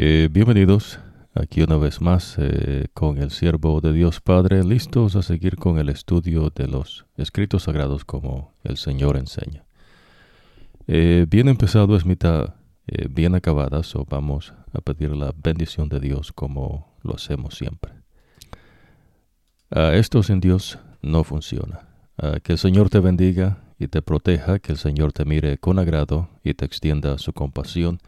Eh, bienvenidos aquí una vez más eh, con el siervo de Dios Padre, listos a seguir con el estudio de los escritos sagrados como el Señor enseña. Eh, bien empezado es mitad bien acabada, so vamos a pedir la bendición de Dios como lo hacemos siempre. esto sin Dios no funciona. que el Señor te bendiga y te proteja, que el Señor te mire con agrado y te extienda su compasión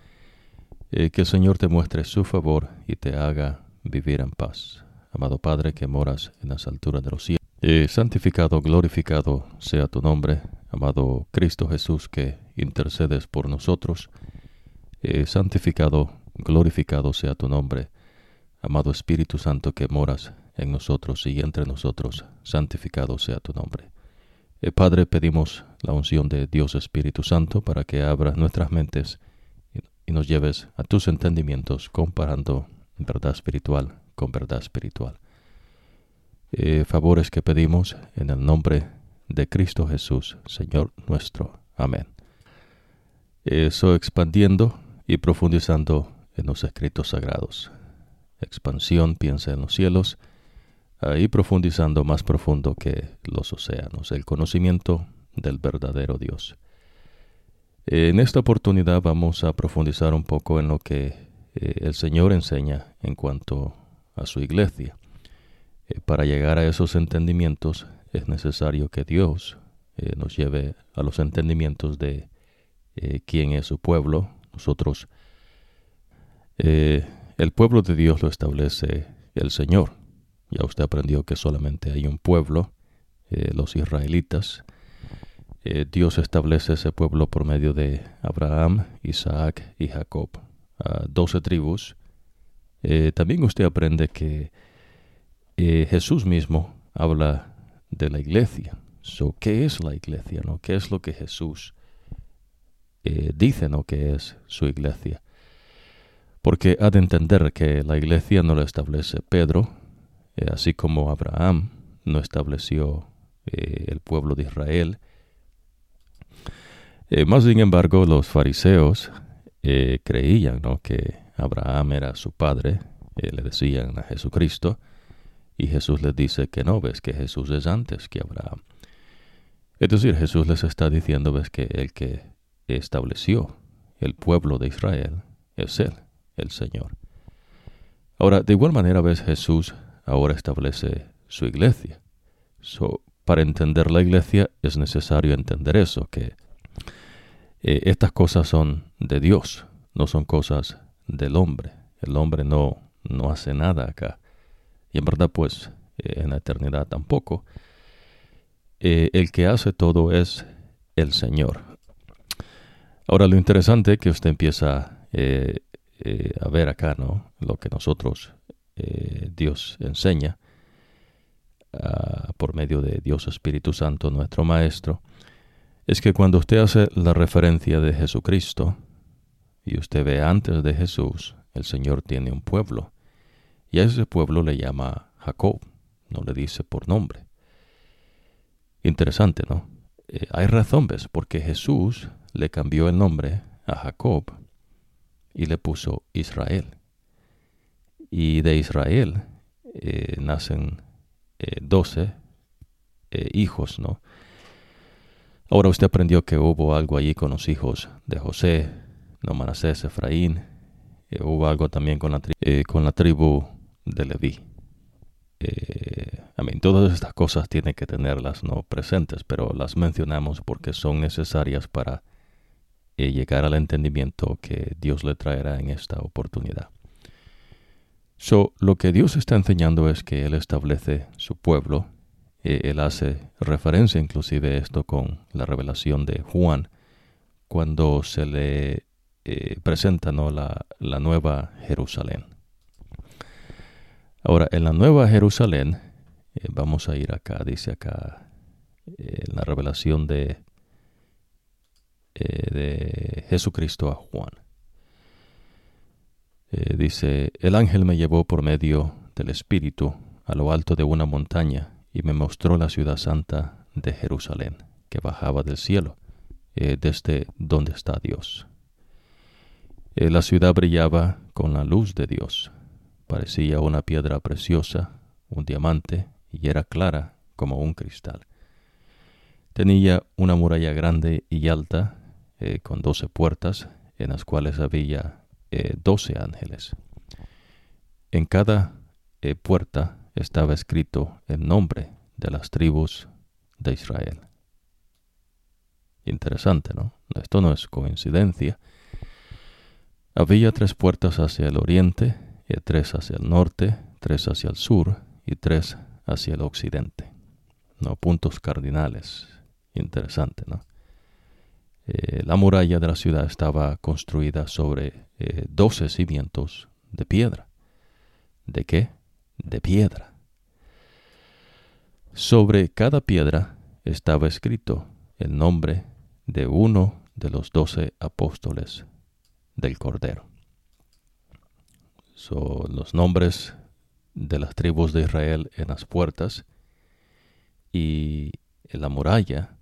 eh, que el Señor te muestre su favor y te haga vivir en paz. Amado Padre que moras en las alturas de los cielos, eh, santificado, glorificado sea tu nombre. Amado Cristo Jesús que intercedes por nosotros, eh, santificado, glorificado sea tu nombre. Amado Espíritu Santo que moras en nosotros y entre nosotros, santificado sea tu nombre. Padre, pedimos la unción de Dios Espíritu Santo para que abra nuestras mentes y nos lleves a tus entendimientos comparando verdad espiritual con verdad espiritual. Eh, favores que pedimos en el nombre de Cristo Jesús, Señor nuestro. Amén. Eso expandiendo y profundizando en los escritos sagrados. Expansión piensa en los cielos y profundizando más profundo que los océanos, el conocimiento del verdadero Dios. En esta oportunidad vamos a profundizar un poco en lo que eh, el Señor enseña en cuanto a su iglesia. Eh, para llegar a esos entendimientos es necesario que Dios eh, nos lleve a los entendimientos de quién es su pueblo. Nosotros, el pueblo de Dios lo establece el Señor. Ya usted aprendió que solamente hay un pueblo, los israelitas, eh, Dios establece ese pueblo por medio de Abraham, Isaac y Jacob, doce tribus. Eh, también usted aprende que eh, Jesús mismo habla de la iglesia. ¿Qué es la iglesia? No? ¿Qué es lo que Jesús dice no? que es su iglesia? Porque ha de entender que la iglesia no la establece Pedro, así como Abraham no estableció el pueblo de Israel, eh, más sin embargo, los fariseos eh, creían que Abraham era su padre, eh, le decían a Jesucristo, y Jesús les dice que no, ves que Jesús es antes que Abraham. Es decir, Jesús les está diciendo, ves que el que estableció el pueblo de Israel es Él, el Señor. Ahora, de igual manera, ves, Jesús ahora establece su iglesia. para entender la iglesia es necesario entender eso, que eh, estas cosas son de Dios, no son cosas del hombre. El hombre no, no hace nada acá. Y en verdad, pues, eh, en la eternidad tampoco. Eh, el que hace todo es el Señor. Ahora, lo interesante que usted empieza a ver acá, ¿no? Lo que nosotros, Dios enseña ah, por medio de Dios Espíritu Santo, nuestro Maestro, es que cuando usted hace la referencia de Jesucristo y usted ve antes de Jesús, el Señor tiene un pueblo y a ese pueblo le llama Jacob, no le dice por nombre. Interesante, ¿no? Eh, hay razones porque Jesús le cambió el nombre a Jacob y le puso Israel. Y de Israel eh, nacen eh, doce hijos, ¿no? Ahora usted aprendió que hubo algo allí con los hijos de José, no Manasés, Efraín. Eh, hubo algo también con la, eh, con la tribu de Leví. Eh, todas estas cosas tienen que tenerlas no presentes, pero las mencionamos porque son necesarias para llegar al entendimiento que Dios le traerá en esta oportunidad. So, lo que Dios está enseñando es que Él establece su pueblo eh, él hace referencia inclusive a esto con la revelación de Juan, cuando se le eh, presenta ¿no? la, la, nueva Jerusalén. Ahora, en la nueva Jerusalén, eh, vamos a ir acá, dice acá, en la revelación de, de Jesucristo a Juan. dice, el ángel me llevó por medio del Espíritu a lo alto de una montaña y me mostró la ciudad santa de Jerusalén, que bajaba del cielo, eh, desde donde está Dios. Eh, la ciudad brillaba con la luz de Dios. Parecía una piedra preciosa, un diamante, y era clara como un cristal. Tenía una muralla grande y alta, eh, con doce puertas, en las cuales había doce ángeles. En cada puerta estaba escrito el nombre de las tribus de Israel. Interesante, ¿no? Esto no es coincidencia. Había tres puertas hacia el oriente, y tres hacia el norte, tres hacia el sur y tres hacia el occidente. ¿no? Puntos cardinales. Interesante, ¿no? Eh, la muralla de la ciudad estaba construida sobre eh, doce cimientos de piedra. ¿De qué? De piedra. Sobre cada piedra estaba escrito el nombre de uno de los doce apóstoles del Cordero. Son los nombres de las tribus de Israel en las puertas y en la muralla.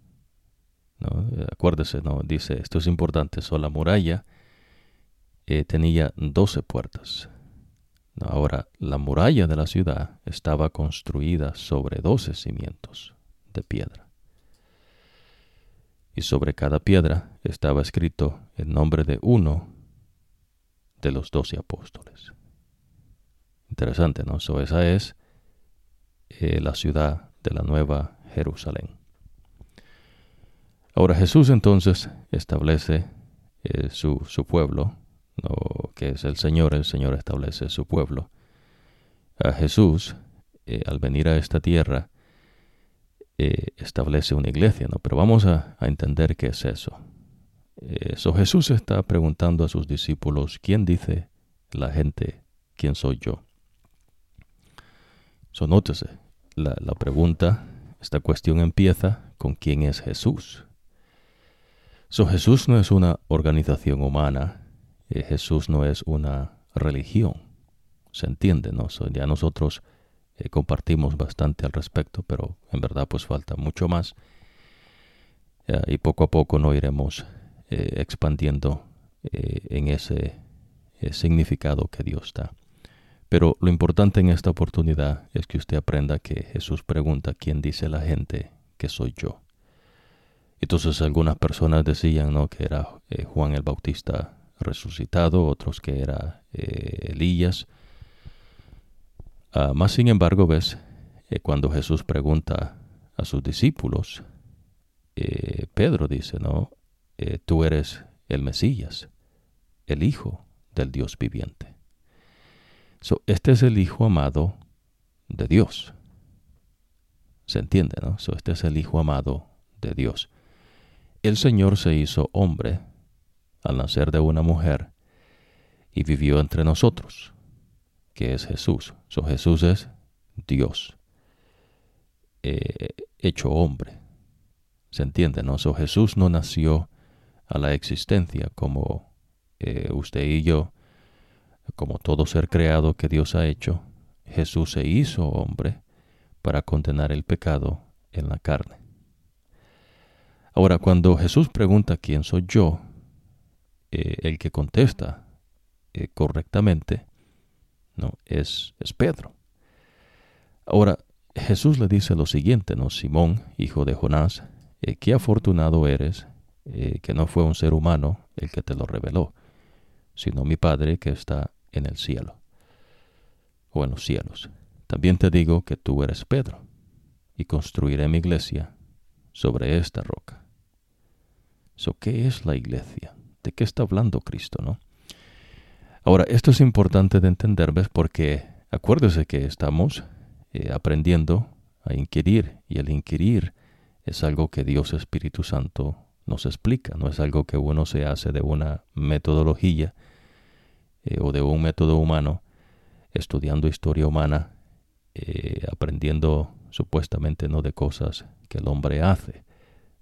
¿no? Acuérdese, ¿no? dice, esto es importante, so, la muralla eh, tenía doce puertas. Ahora, la muralla de la ciudad estaba construida sobre doce cimientos de piedra. Y sobre cada piedra estaba escrito el nombre de uno de los doce apóstoles. Interesante, ¿no? So, esa es eh, la ciudad de la Nueva Jerusalén. Ahora Jesús entonces establece eh, su, su, pueblo, que es el Señor, el Señor establece su pueblo. A Jesús, eh, al venir a esta tierra, establece una iglesia, ¿no? Pero vamos a, a entender qué es eso. Eso Jesús está preguntando a sus discípulos, ¿quién dice la gente quién soy yo? So, nótese, la, pregunta, esta cuestión empieza con quién es Jesús. So, Jesús no es una organización humana, eh, Jesús no es una religión. Se entiende, ¿no? ya nosotros eh, compartimos bastante al respecto, pero en verdad pues falta mucho más. y poco a poco no iremos eh, expandiendo eh, en ese eh, significado que Dios da. Pero lo importante en esta oportunidad es que usted aprenda que Jesús pregunta quién dice la gente que soy yo. Entonces algunas personas decían ¿no? que era Juan el Bautista resucitado, otros que era Elías. Uh, más sin embargo, ves, cuando Jesús pregunta a sus discípulos, Pedro dice, ¿no? Eh, tú eres el Mesías, el Hijo del Dios viviente. este es el Hijo amado de Dios. ¿Se entiende, no? este es el Hijo amado de Dios. El Señor se hizo hombre al nacer de una mujer y vivió entre nosotros, que es Jesús. So, Jesús es Dios, eh, hecho hombre. ¿Se entiende, no? So, Jesús no nació a la existencia como eh, usted y yo, como todo ser creado que Dios ha hecho, Jesús se hizo hombre para condenar el pecado en la carne. Ahora, cuando Jesús pregunta quién soy yo, eh, el que contesta eh, correctamente no es, es Pedro. Ahora, Jesús le dice lo siguiente, ¿no? Simón, hijo de Jonás, qué afortunado eres eh, que no fue un ser humano el que te lo reveló, sino mi Padre que está en el cielo, o en los cielos. También te digo que tú eres Pedro, y construiré mi iglesia sobre esta roca. So, ¿Qué es la iglesia? ¿De qué está hablando Cristo, no? Ahora, esto es importante de entender, ¿ves? Porque acuérdese que estamos eh, aprendiendo a inquirir, y el inquirir es algo que Dios Espíritu Santo nos explica, no es algo que uno se hace de una metodología eh, o de un método humano, estudiando historia humana, eh, aprendiendo supuestamente no de cosas que el hombre hace.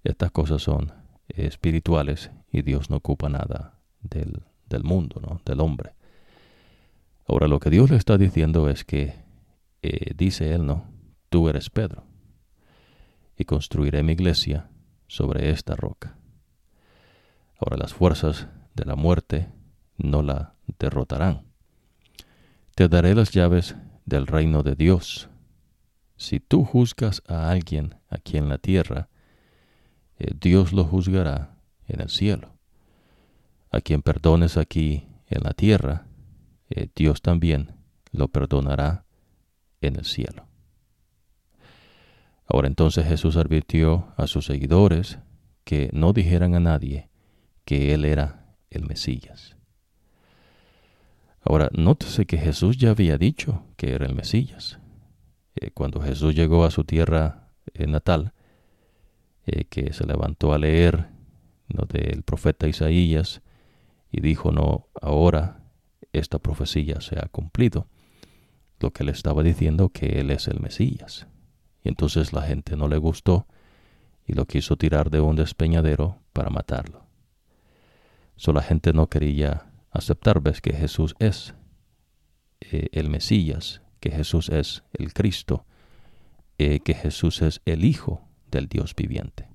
Estas cosas son espirituales y Dios no ocupa nada del, del mundo, ¿no? del hombre. Ahora lo que Dios le está diciendo es que, eh, dice él, ¿no? Tú eres Pedro, y construiré mi iglesia sobre esta roca. Ahora las fuerzas de la muerte no la derrotarán. Te daré las llaves del reino de Dios. Si tú juzgas a alguien aquí en la tierra, eh, Dios lo juzgará en el cielo. A quien perdones aquí en la tierra, eh, Dios también lo perdonará en el cielo. Ahora entonces Jesús advirtió a sus seguidores que no dijeran a nadie que Él era el Mesías. Ahora, nótese que Jesús ya había dicho que era el Mesías. Eh, cuando Jesús llegó a su tierra natal, eh, que se levantó a leer ¿no? del profeta Isaías y dijo, no, ahora esta profecía se ha cumplido. Lo que le estaba diciendo que Él es el Mesías. Y entonces la gente no le gustó y lo quiso tirar de un despeñadero para matarlo. Solo la gente no quería aceptar, ves, que Jesús es eh, el Mesías, que Jesús es el Cristo, eh, que Jesús es el Hijo Dios viviente.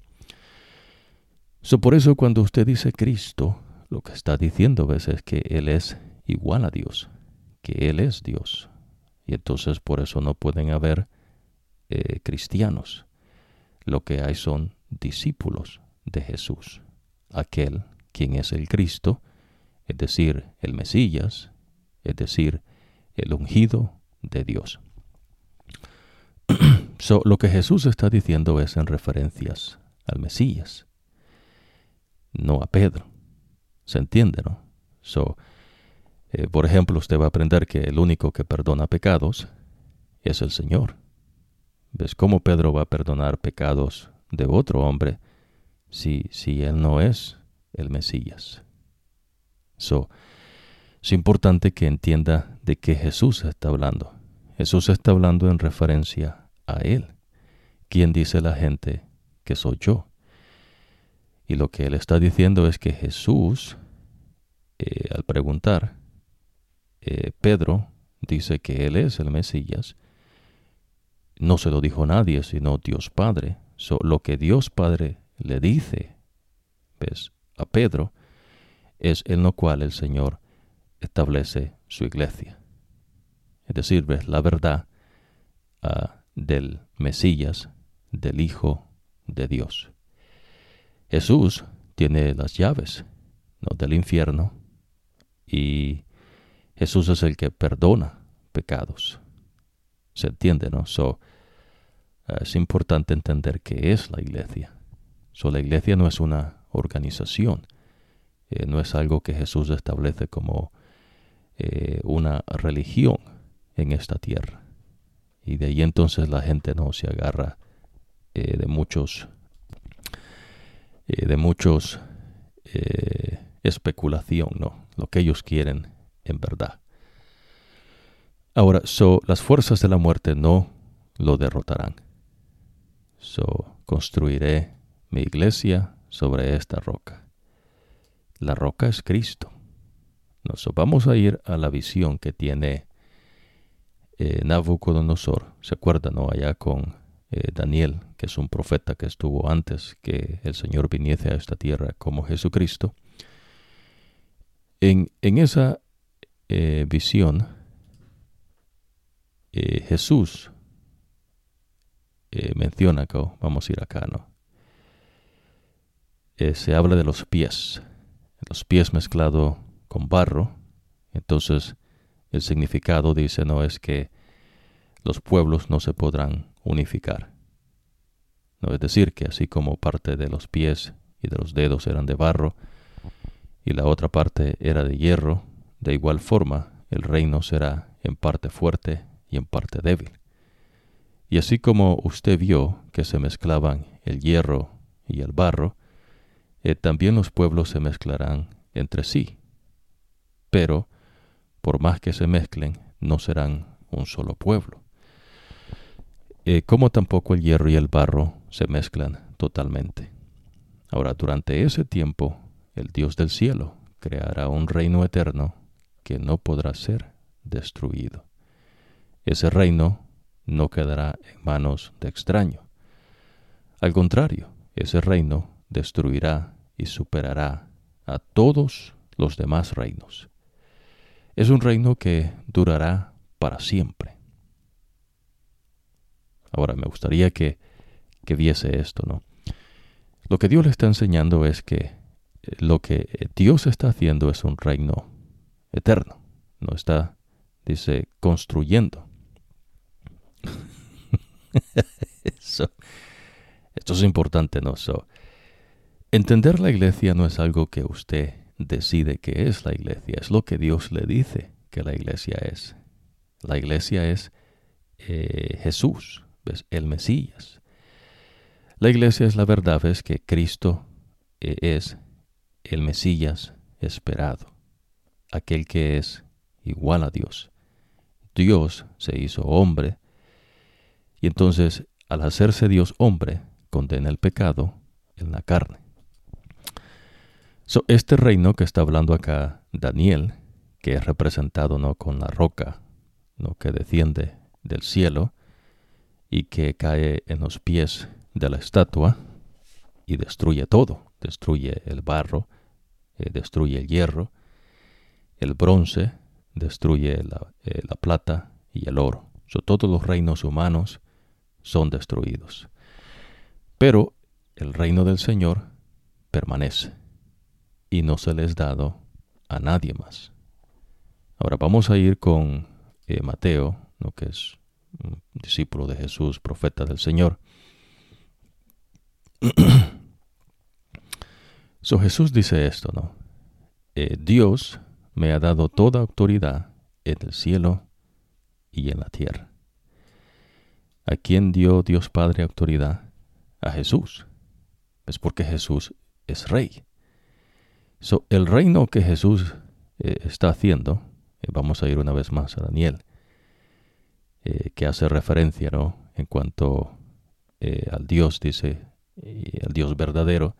So, por eso cuando usted dice Cristo, lo que está diciendo, ves, es que Él es igual a Dios, que Él es Dios. Y entonces por eso no pueden haber eh, cristianos. Lo que hay son discípulos de Jesús, aquel quien es el Cristo, es decir, el Mesías, es decir, el ungido de Dios. lo que Jesús está diciendo es en referencias al Mesías, no a Pedro. ¿Se entiende, no? So, eh, por ejemplo, usted va a aprender que el único que perdona pecados es el Señor. ¿Ves cómo Pedro va a perdonar pecados de otro hombre si, si él no es el Mesías? So, es importante que entienda de qué Jesús está hablando. Jesús está hablando en referencia a Él. quien dice la gente que soy yo? Y lo que Él está diciendo es que Jesús, eh, al preguntar, eh, Pedro dice que Él es el Mesías, no se lo dijo nadie sino Dios Padre. So, lo que Dios Padre le dice ¿ves? a Pedro es en lo cual el Señor establece su iglesia. Es decir, la verdad ah, del Mesías, del Hijo de Dios. Jesús tiene las llaves ¿no? del infierno y Jesús es el que perdona pecados. ¿Se entiende, no? So, eh, es importante entender qué es la iglesia. So, la iglesia no es una organización, eh, no es algo que Jesús establece como eh, una religión en esta tierra. Y de ahí entonces la gente no se agarra de muchos, de muchos especulación, ¿no? Lo que ellos quieren en verdad. Ahora, so, las fuerzas de la muerte no lo derrotarán. So, construiré mi iglesia sobre esta roca. La roca es Cristo. No, vamos a ir a la visión que tiene eh, Nabucodonosor. ¿Se acuerdan, no? Allá con eh, Daniel, que es un profeta que estuvo antes que el Señor viniese a esta tierra como Jesucristo. En, en esa eh, visión, Jesús menciona que vamos a ir acá, ¿no? se habla de los pies, los pies mezclado con barro. Entonces, el significado dice no es que los pueblos no se podrán unificar. No es decir que así como parte de los pies y de los dedos eran de barro y la otra parte era de hierro, de igual forma, el reino será en parte fuerte y en parte débil. Y así como usted vio que se mezclaban el hierro y el barro, eh, también los pueblos se mezclarán entre sí. Pero, por más que se mezclen, no serán un solo pueblo. Eh, como tampoco el hierro y el barro se mezclan totalmente. Ahora, durante ese tiempo, el Dios del cielo creará un reino eterno que no podrá ser destruido. Ese reino no quedará en manos de extraño. Al contrario, ese reino destruirá y superará a todos los demás reinos. Es un reino que durará para siempre. Ahora, me gustaría que, que viese esto, ¿no? Lo que Dios le está enseñando es que eh, lo que Dios está haciendo es un reino eterno. No está, dice, construyendo. Eso, esto es importante, ¿no? entender la iglesia no es algo que usted decide que es la iglesia, es lo que Dios le dice que la iglesia es. La iglesia es eh, Jesús, ¿ves? el Mesías. La iglesia es la verdad, es que Cristo eh, es el Mesías esperado, aquel que es igual a Dios. Dios se hizo hombre y entonces al hacerse Dios hombre condena el pecado en la carne. Este reino que está hablando acá Daniel, que es representado ¿no? con la roca ¿no? que desciende del cielo y que cae en los pies de la estatua y destruye todo, destruye el barro, eh, destruye el hierro, el bronce, destruye la, eh, plata y el oro. todos los reinos humanos son destruidos. Pero el reino del Señor permanece y no se les dado a nadie más. Ahora vamos a ir con eh, Mateo, que es un discípulo de Jesús, profeta del Señor. so Jesús dice esto, ¿no? Eh, Dios me ha dado toda autoridad en el cielo y en la tierra. ¿A quién dio Dios Padre autoridad? A Jesús. Es porque Jesús es rey. So, el reino que Jesús eh, está haciendo, eh, vamos a ir una vez más a Daniel, eh, que hace referencia ¿no? en cuanto al Dios, dice, al Dios verdadero,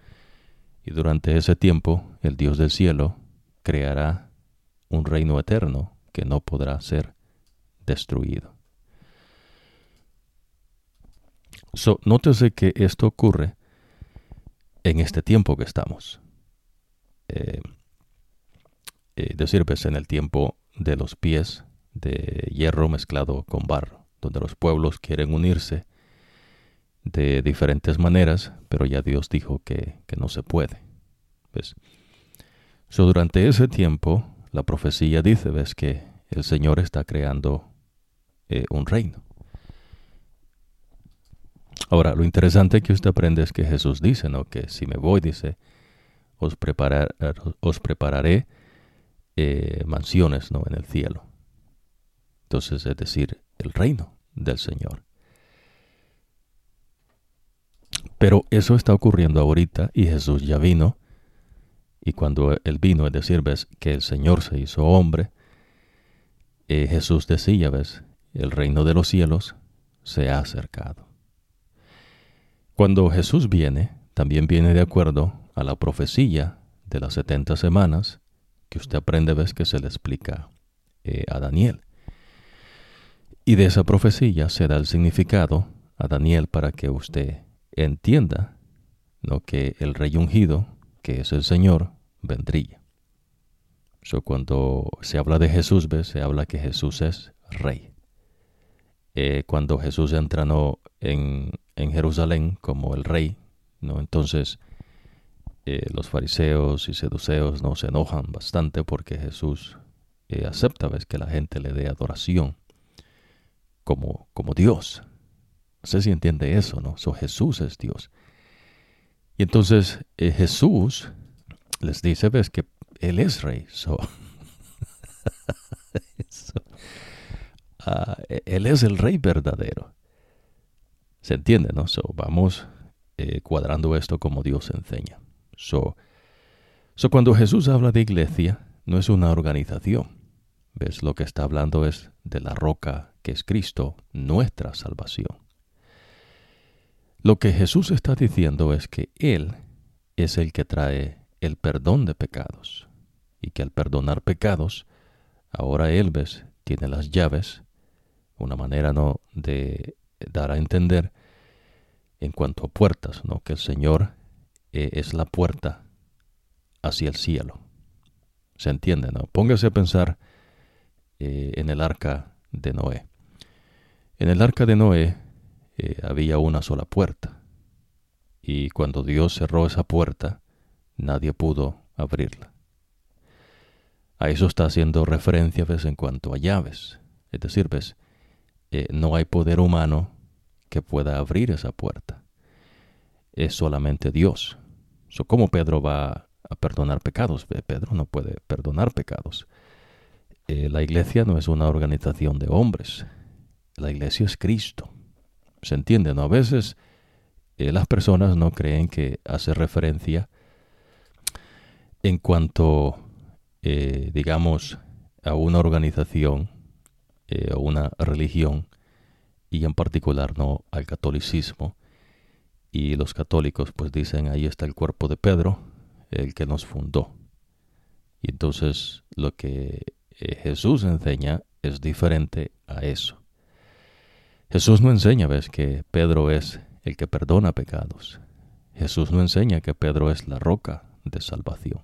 y durante ese tiempo el Dios del cielo creará un reino eterno que no podrá ser destruido. So, nótese que esto ocurre en este tiempo que estamos. Eh, eh, decir, pues en el tiempo de los pies de hierro mezclado con barro, donde los pueblos quieren unirse de diferentes maneras, pero ya Dios dijo que, no se puede. ¿Ves? So, durante ese tiempo, la profecía dice, ves que el Señor está creando eh, un reino. Ahora, lo interesante que usted aprende es que Jesús dice, ¿no? Que si me voy, dice, os, preparar, os prepararé eh, mansiones, ¿no? En el cielo. Entonces, es decir, el reino del Señor. Pero eso está ocurriendo ahorita y Jesús ya vino y cuando él vino, es decir, ves que el Señor se hizo hombre, eh, Jesús decía, ves, el reino de los cielos se ha acercado. Cuando Jesús viene, también viene de acuerdo a la profecía de las setenta semanas que usted aprende, ves que se le explica eh, a Daniel. Y de esa profecía se da el significado a Daniel para que usted entienda ¿no? que el rey ungido que es el Señor, vendría. So, cuando se habla de Jesús, ¿ves? se habla que Jesús es rey. Eh, cuando Jesús entra en, en, Jerusalén como el rey, ¿no? entonces eh, los fariseos y seduceos no se enojan bastante porque Jesús eh, acepta ¿ves? que la gente le dé adoración como, como Dios. No sé si entiende eso, ¿no? So, Jesús es Dios. Y entonces eh, Jesús les dice, ves que Él es rey. Ah, e-, él es el rey verdadero. ¿Se entiende, no? So, vamos cuadrando esto como Dios enseña. So, so, cuando Jesús habla de iglesia, no es una organización. ¿Ves? Lo que está hablando es de la roca que es Cristo, nuestra salvación. Lo que Jesús está diciendo es que Él es el que trae el perdón de pecados y que al perdonar pecados, ahora Él ves, tiene las llaves, una manera no de dar a entender en cuanto a puertas, ¿no? que el Señor eh, es la puerta hacia el cielo. ¿Se entiende? ¿no? Póngase a pensar eh, en el arca de Noé. En el arca de Noé eh, había una sola puerta, y cuando Dios cerró esa puerta, nadie pudo abrirla. A eso está haciendo referencia ¿ves? en cuanto a llaves. Es decir, ves, no hay poder humano que pueda abrir esa puerta. Es solamente Dios. ¿Cómo Pedro va a perdonar pecados? Pedro no puede perdonar pecados. Eh, la iglesia no es una organización de hombres. La iglesia es Cristo. ¿Se entiende? A veces eh, las personas no creen que hace referencia en cuanto eh, digamos, a una organización eh, o una religión, y en particular no al catolicismo. Y los católicos pues dicen, ahí está el cuerpo de Pedro, el que nos fundó. Y entonces lo que eh, Jesús enseña es diferente a eso. Jesús no enseña, ves, que Pedro es el que perdona pecados. Jesús no enseña que Pedro es la roca de salvación.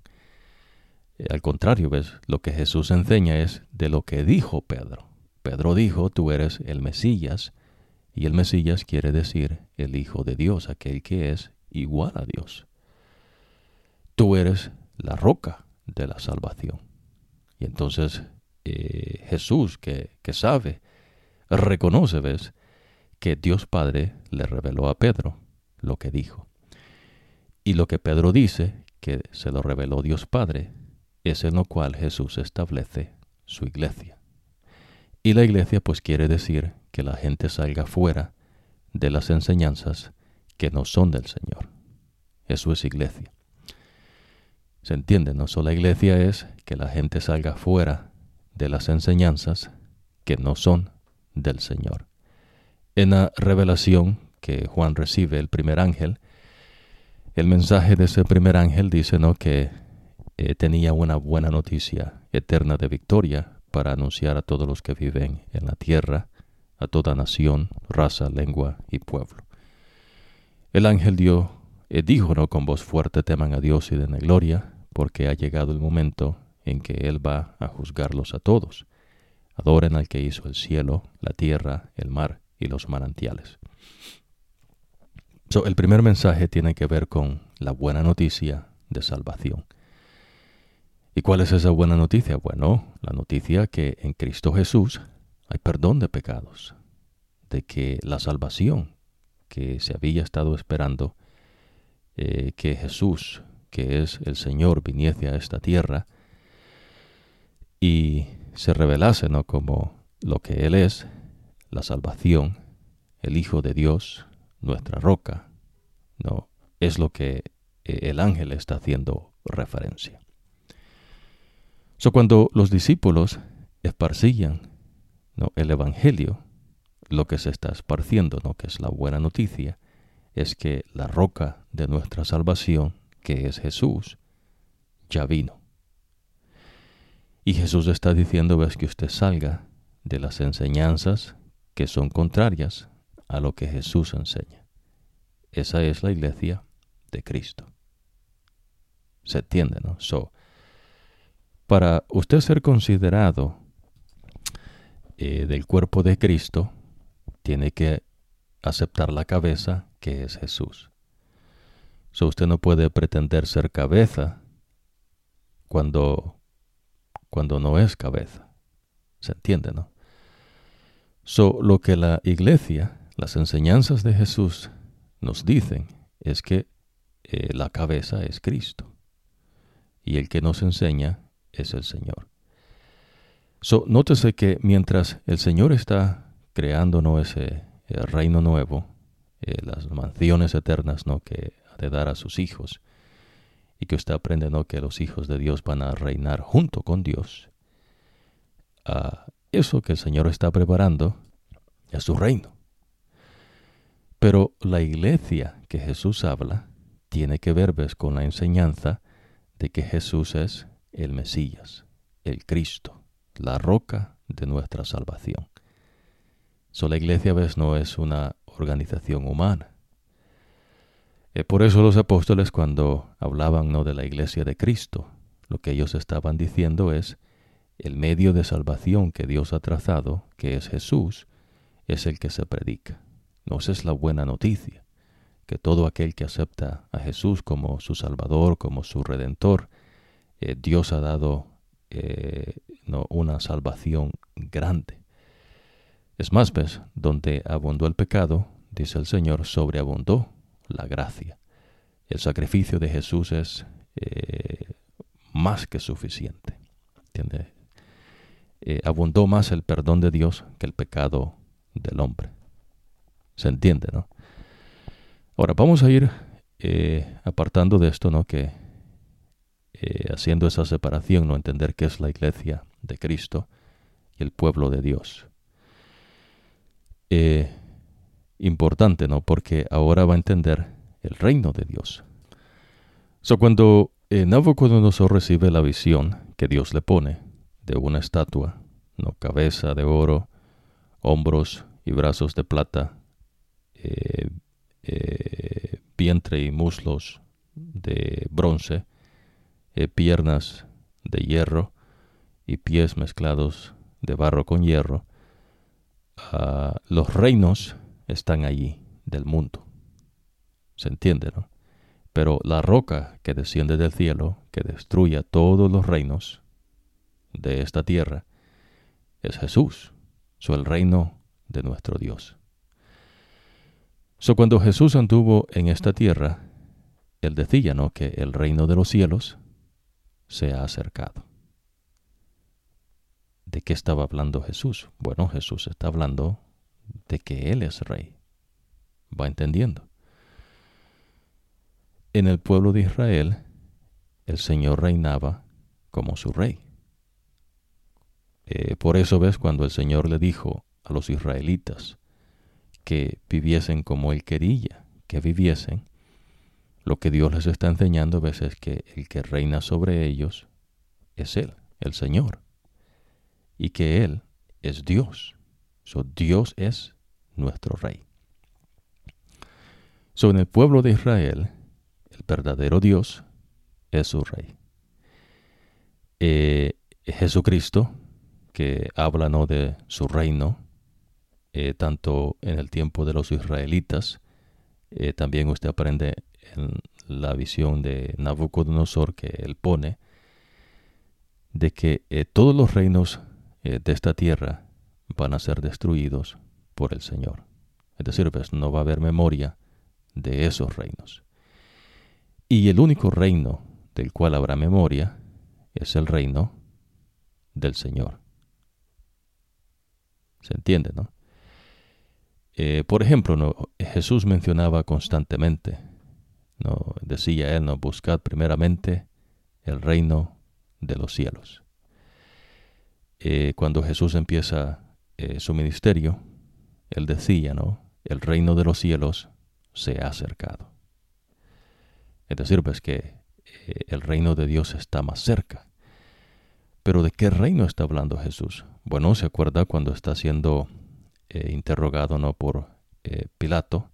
Eh, al contrario, ¿ves? Lo que Jesús enseña es de lo que dijo Pedro. Pedro dijo, tú eres el Mesías, y el Mesías quiere decir el Hijo de Dios, aquel que es igual a Dios. Tú eres la roca de la salvación. Y entonces eh, Jesús, que, que sabe, reconoce, ¿ves? Que Dios Padre le reveló a Pedro lo que dijo. Y lo que Pedro dice, que se lo reveló Dios Padre, es en lo cual Jesús establece su iglesia. Y la iglesia pues quiere decir que la gente salga fuera de las enseñanzas que no son del Señor. Eso es iglesia. ¿Se entiende? No solo la iglesia es que la gente salga fuera de las enseñanzas que no son del Señor. En la revelación que Juan recibe el primer ángel, el mensaje de ese primer ángel dice ¿no? que eh, tenía una buena noticia eterna de victoria para anunciar a todos los que viven en la tierra, a toda nación, raza, lengua y pueblo. El ángel dio, eh, dijo ¿no? con voz fuerte, teman a Dios y den gloria, porque ha llegado el momento en que Él va a juzgarlos a todos. Adoren al que hizo el cielo, la tierra, el mar y los manantiales. el primer mensaje tiene que ver con la buena noticia de salvación. ¿Y cuál es esa buena noticia? Bueno, la noticia que en Cristo Jesús hay perdón de pecados, de que la salvación que se había estado esperando, eh, que Jesús, que es el Señor, viniese a esta tierra y se revelase ¿no? como lo que Él es, la salvación, el Hijo de Dios, nuestra roca, no es lo que eh, el ángel está haciendo referencia. So, cuando los discípulos esparcían ¿no? el Evangelio, lo que se está esparciendo, ¿no? que es la buena noticia, es que la roca de nuestra salvación, que es Jesús, ya vino. Y Jesús está diciendo, ves que usted salga de las enseñanzas que son contrarias a lo que Jesús enseña. Esa es la iglesia de Cristo. ¿Se entiende, no? So, para usted ser considerado eh, del cuerpo de Cristo, tiene que aceptar la cabeza que es Jesús. So, usted no puede pretender ser cabeza cuando, cuando no es cabeza. ¿Se entiende, no? So, lo que la iglesia, las enseñanzas de Jesús nos dicen es que eh, la cabeza es Cristo. Y el que nos enseña es el Señor. So, nótese que mientras el Señor está creando ¿no? ese reino nuevo, eh, las mansiones eternas ¿no? que ha de dar a sus hijos, y que usted aprende ¿no? que los hijos de Dios van a reinar junto con Dios, eso que el Señor está preparando es su reino. Pero la iglesia que Jesús habla tiene que ver con la enseñanza de que Jesús es el Mesías, el Cristo, la roca de nuestra salvación. So, la iglesia ves no es una organización humana. Eh, por eso los apóstoles cuando hablaban no de la iglesia de Cristo, lo que ellos estaban diciendo es el medio de salvación que Dios ha trazado, que es Jesús, es el que se predica. No, esa es la buena noticia, que todo aquel que acepta a Jesús como su Salvador, como su Redentor, eh, Dios ha dado eh, no, una salvación grande. Es más, ves, donde abundó el pecado, dice el Señor, sobreabundó la gracia. El sacrificio de Jesús es eh, más que suficiente. ¿Entiendes? Eh, abundó más el perdón de Dios que el pecado del hombre. ¿Se entiende, no? Ahora vamos a ir eh, apartando de esto, ¿no? Que haciendo esa separación, no entender qué es la iglesia de Cristo y el pueblo de Dios. importante, ¿no? Porque ahora va a entender el reino de Dios. So, cuando eh, Nabucodonosor recibe la visión que Dios le pone de una estatua, no cabeza de oro, hombros y brazos de plata, eh, eh, vientre y muslos de bronce, piernas de hierro y pies mezclados de barro con hierro, ah, los reinos están allí del mundo. ¿Se entiende, no? Pero la roca que desciende del cielo, que destruye todos los reinos de esta tierra, es Jesús, so el reino de nuestro Dios. So cuando Jesús anduvo en esta tierra, él decía, ¿no? Que el reino de los cielos se ha acercado. ¿De qué estaba hablando Jesús? Bueno, Jesús está hablando de que Él es rey. ¿Va entendiendo? En el pueblo de Israel, el Señor reinaba como su rey. Eh, por eso ves cuando el Señor le dijo a los israelitas que viviesen como Él quería que viviesen, lo que Dios les está enseñando ves es que el que reina sobre ellos es Él, el Señor, y que Él es Dios. So, Dios es nuestro rey. So, en el pueblo de Israel, el verdadero Dios es su Rey. Eh, Jesucristo, que habla ¿no? de su reino, eh, tanto en el tiempo de los israelitas, eh, también usted aprende en la visión de Nabucodonosor que él pone, de que todos los reinos de esta tierra van a ser destruidos por el Señor. Es decir, pues no va a haber memoria de esos reinos. Y el único reino del cual habrá memoria es el reino del Señor. ¿Se entiende, no? Eh, por ejemplo, ¿no? Jesús mencionaba constantemente, ¿no? decía él, ¿no? buscad primeramente el reino de los cielos. Eh, cuando Jesús empieza eh, su ministerio, él decía, ¿no? el reino de los cielos se ha acercado. Es decir, pues que eh, el reino de Dios está más cerca. Pero ¿de qué reino está hablando Jesús? Bueno, se acuerda cuando está siendo interrogado ¿no? por Pilato,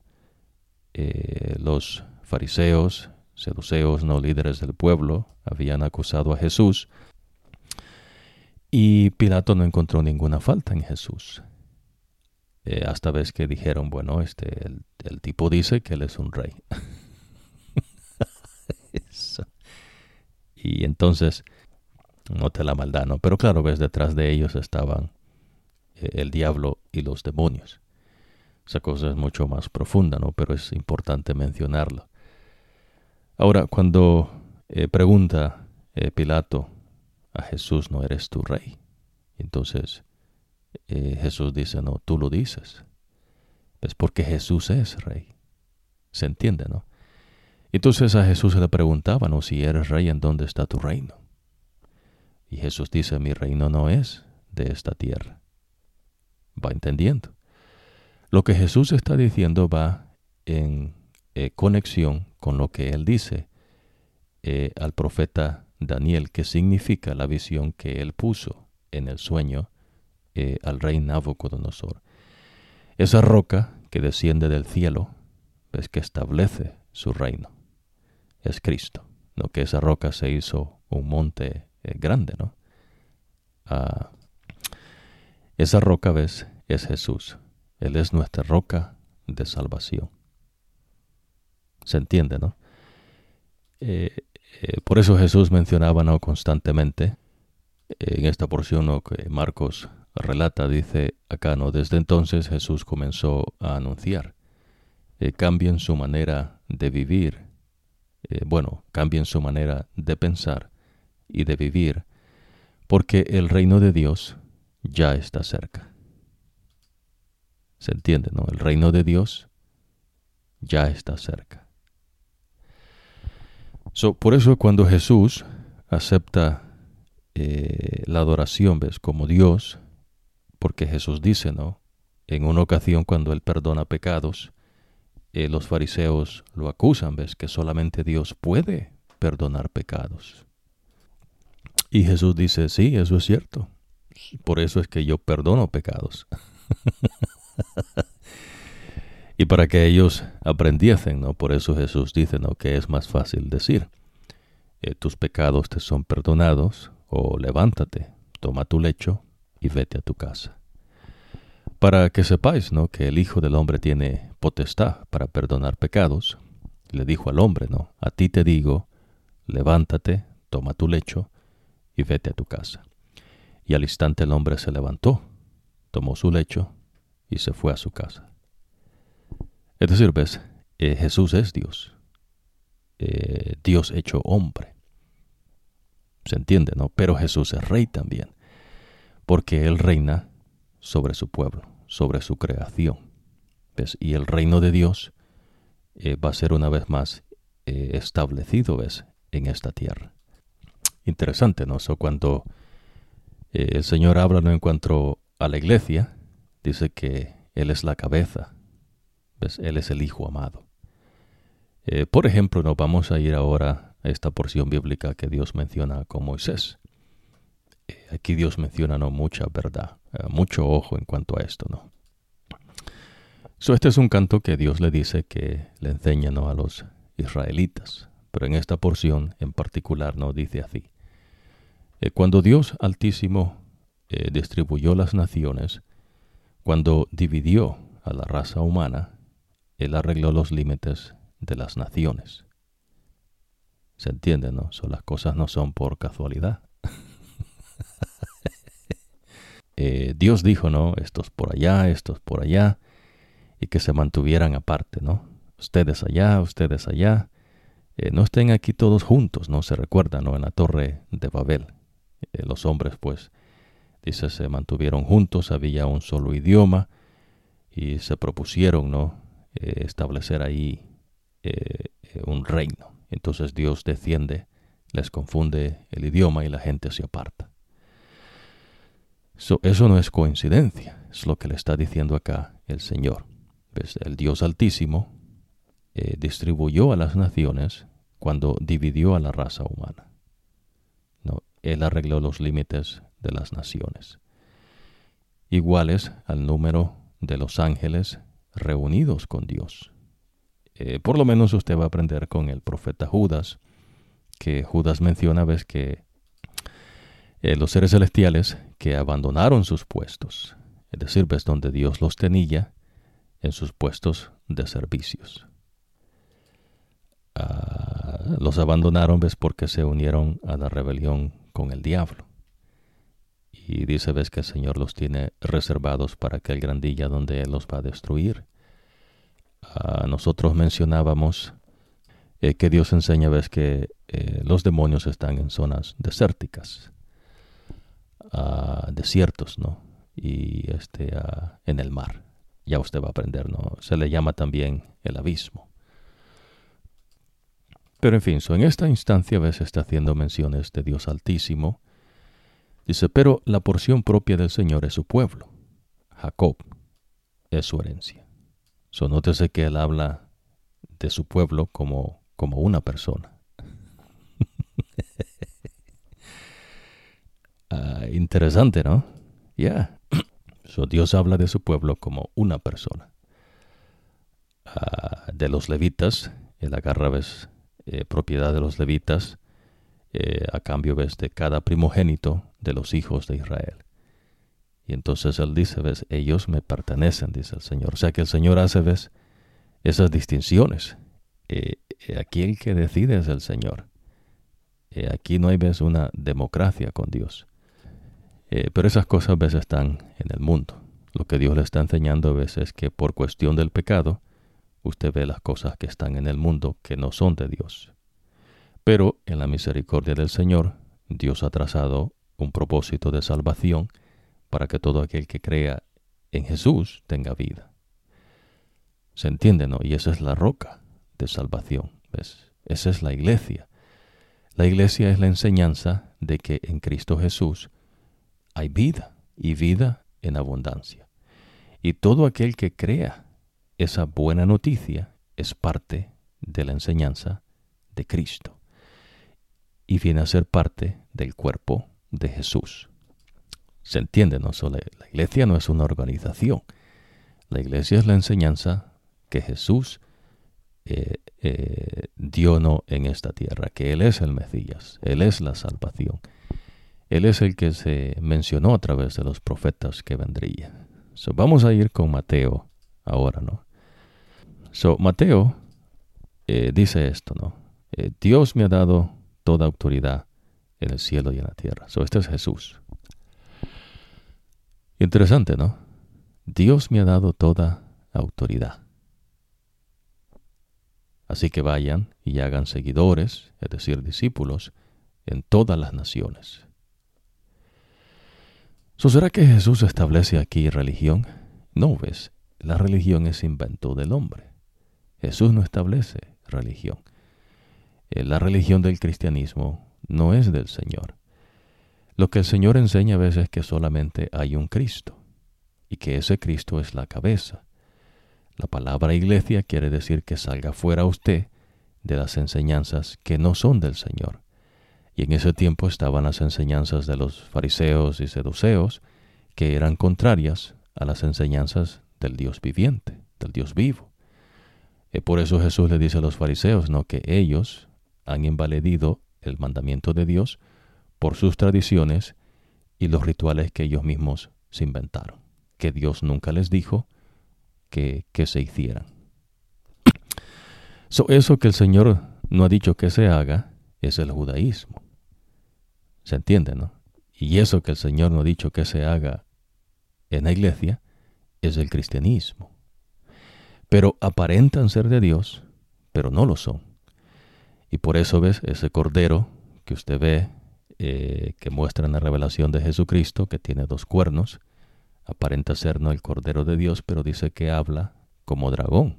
los fariseos, seduceos, no líderes del pueblo, habían acusado a Jesús y Pilato no encontró ninguna falta en Jesús. hasta vez que dijeron, bueno, este, el tipo dice que él es un rey. Y entonces, note la maldad, ¿no? Pero claro, ves, detrás de ellos estaban eh, el diablo y los demonios. Esa cosa es mucho más profunda, ¿no? Pero es importante mencionarlo. Ahora, cuando eh, pregunta eh, Pilato a Jesús, ¿no eres tu rey? Entonces Jesús dice, no, tú lo dices. Es porque Jesús es rey. ¿Se entiende, no? Entonces a Jesús se le preguntaban, ¿no? si eres rey, ¿en dónde está tu reino? Y Jesús dice, mi reino no es de esta tierra. Va entendiendo. Lo que Jesús está diciendo va en eh, conexión con lo que él dice eh, al profeta Daniel, que significa la visión que él puso en el sueño eh, al rey Nabucodonosor. Esa roca que desciende del cielo, es que establece su reino es Cristo, ¿no? que esa roca se hizo un monte eh, grande, ¿no? Ah, esa roca, ¿ves? Es Jesús. Él es nuestra roca de salvación. Se entiende, ¿no? Eh, eh, por eso Jesús mencionaba ¿no? constantemente en esta porción que Marcos relata, dice acá, ¿no? Desde entonces Jesús comenzó a anunciar, eh, cambien su manera de vivir, eh, bueno, cambien su manera de pensar y de vivir, porque el reino de Dios ya está cerca. ¿Se entiende, no? El reino de Dios ya está cerca. Por eso cuando Jesús acepta eh, la adoración, ¿ves? Como Dios, porque Jesús dice, ¿no? En una ocasión cuando Él perdona pecados, eh, los fariseos lo acusan, ¿ves? Que solamente Dios puede perdonar pecados. Y Jesús dice, sí, eso es cierto. Por eso es que yo perdono pecados. y para que ellos aprendiesen, ¿no? Por eso Jesús dice, ¿no? Que es más fácil decir, eh, tus pecados te son perdonados, o levántate, toma tu lecho y vete a tu casa. Para que sepáis, ¿no? Que el Hijo del Hombre tiene potestad para perdonar pecados, le dijo al hombre, ¿no? A ti te digo, levántate, toma tu lecho y vete a tu casa. Y al instante el hombre se levantó, tomó su lecho y se fue a su casa. Es decir, ves, eh, Jesús es Dios, eh, Dios hecho hombre. Se entiende, ¿no? Pero Jesús es rey también porque Él reina sobre su pueblo, sobre su creación. ¿ves? Y el reino de Dios eh, va a ser una vez más establecido ¿ves? en esta tierra. Interesante, ¿no? So, cuando el Señor habla ¿no? en cuanto a la iglesia, dice que Él es la cabeza, ¿ves? Él es el Hijo amado. por ejemplo, nos vamos a ir ahora a esta porción bíblica que Dios menciona con Moisés aquí Dios menciona no mucha verdad, eh, mucho ojo en cuanto a esto, ¿no? So, este es un canto que Dios le dice que le enseña ¿no? a los israelitas, pero en esta porción en particular no dice así. Eh, cuando Dios Altísimo eh, distribuyó las naciones, cuando dividió a la raza humana, Él arregló los límites de las naciones. ¿Se entiende, no? So, las cosas no son por casualidad. Eh, Dios dijo, ¿no? Estos por allá, estos por allá, y que se mantuvieran aparte, ¿no? Ustedes allá, ustedes allá. Eh, no estén aquí todos juntos, ¿no? Se recuerda, ¿no? En la torre de Babel. Eh, los hombres, pues, dice, se mantuvieron juntos, había un solo idioma, y se propusieron, ¿no? Establecer ahí un reino. Entonces Dios defiende, les confunde el idioma y la gente se aparta eso no es coincidencia, es lo que le está diciendo acá el Señor. Pues el Dios Altísimo eh, distribuyó a las naciones cuando dividió a la raza humana. No, él arregló los límites de las naciones, iguales al número de los ángeles reunidos con Dios. Eh, por lo menos usted va a aprender con el profeta Judas, que Judas menciona, ves que eh, los seres celestiales que abandonaron sus puestos, es decir, ves donde Dios los tenía en sus puestos de servicios. Ah, los abandonaron, ves, porque se unieron a la rebelión con el diablo. Y dice, ves, que el Señor los tiene reservados para aquel gran día donde Él los va a destruir. Ah, nosotros mencionábamos eh, que Dios enseña, ves, que eh, los demonios están en zonas desérticas desiertos, ¿no? Y este, en el mar. Ya usted va a aprender, ¿no? Se le llama también el abismo. Pero en fin, so en esta instancia ves está haciendo menciones de Dios Altísimo. Dice, pero la porción propia del Señor es su pueblo. Jacob es su herencia. So nótese que él habla de su pueblo como, como una persona. Ah, interesante, ¿no? Ya. Dios habla de su pueblo como una persona. Ah, de los levitas, él agarra eh, propiedad de los levitas, eh, a cambio ves de cada primogénito de los hijos de Israel. Y entonces él dice, ves, ellos me pertenecen, dice el Señor. O sea que el Señor hace, ves, esas distinciones. Eh, eh, aquí el que decide es el Señor. Eh, aquí no hay, ves, una democracia con Dios. pero esas cosas, ves, están en el mundo. Lo que Dios le está enseñando, ves, es que por cuestión del pecado, usted ve las cosas que están en el mundo que no son de Dios. Pero en la misericordia del Señor, Dios ha trazado un propósito de salvación para que todo aquel que crea en Jesús tenga vida. ¿Se entiende, no? Y esa es la roca de salvación. ¿ves? Esa es la iglesia. La iglesia es la enseñanza de que en Cristo Jesús hay vida y vida en abundancia. Y todo aquel que crea esa buena noticia es parte de la enseñanza de Cristo y viene a ser parte del cuerpo de Jesús. Se entiende, ¿no? solo la iglesia no es una organización. La iglesia es la enseñanza que Jesús eh, eh, dio no en esta tierra, que Él es el Mesías, Él es la salvación. Él es el que se mencionó a través de los profetas que vendría. So, vamos a ir con Mateo ahora, ¿no? So, Mateo eh, dice esto, ¿no? Dios me ha dado toda autoridad en el cielo y en la tierra. So, este es Jesús. Interesante, ¿no? Dios me ha dado toda autoridad. Así que vayan y hagan seguidores, es decir, discípulos, en todas las naciones. ¿So ¿Será que Jesús establece aquí religión? No ves, la religión es invento del hombre. Jesús no establece religión. Eh, la religión del cristianismo no es del Señor. Lo que el Señor enseña a veces es que solamente hay un Cristo y que ese Cristo es la cabeza. La palabra iglesia quiere decir que salga fuera usted de las enseñanzas que no son del Señor. Y en ese tiempo estaban las enseñanzas de los fariseos y seduceos, que eran contrarias a las enseñanzas del Dios viviente, del Dios vivo. Y por eso Jesús le dice a los fariseos, ¿no? que ellos han invaledido el mandamiento de Dios por sus tradiciones y los rituales que ellos mismos se inventaron, que Dios nunca les dijo que, que se hicieran. eso que el Señor no ha dicho que se haga es el judaísmo. ¿Se entiende, no? Y eso que el Señor no ha dicho que se haga en la iglesia es el cristianismo. Pero aparentan ser de Dios, pero no lo son. Y por eso ves ese cordero que usted ve eh, que muestra en la revelación de Jesucristo, que tiene dos cuernos. Aparenta ser no el Cordero de Dios, pero dice que habla como dragón.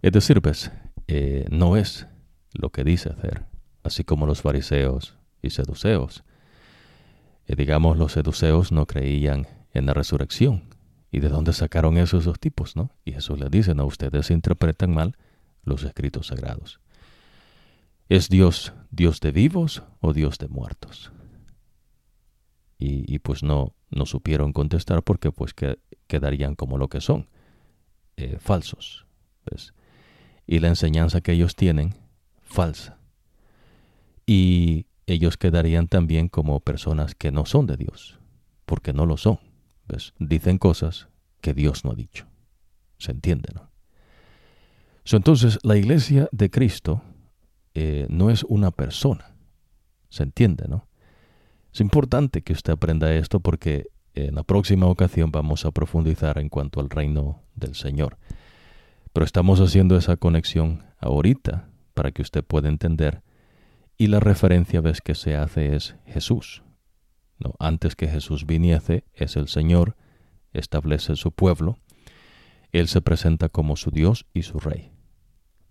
Es decir, pues, eh, no es lo que dice hacer, así como los fariseos y seduceos. Eh, digamos, los seduceos no creían en la resurrección. ¿Y de dónde sacaron esos dos tipos, no? Y Jesús les dice, no, ustedes interpretan mal los escritos sagrados. ¿Es Dios Dios de vivos o Dios de muertos? Y, pues no, no supieron contestar porque pues que, quedarían como lo que son, eh, falsos. Y la enseñanza que ellos tienen, falsa. Y ellos quedarían también como personas que no son de Dios, porque no lo son. Dicen cosas que Dios no ha dicho. ¿Se entiende, no? entonces, la iglesia de Cristo eh, no es una persona. ¿Se entiende, no? Es importante que usted aprenda esto porque en la próxima ocasión vamos a profundizar en cuanto al reino del Señor. Pero estamos haciendo esa conexión ahorita para que usted pueda entender. Y la referencia ves que se hace es Jesús. No, antes que Jesús viniese es el Señor, establece su pueblo. Él se presenta como su Dios y su Rey.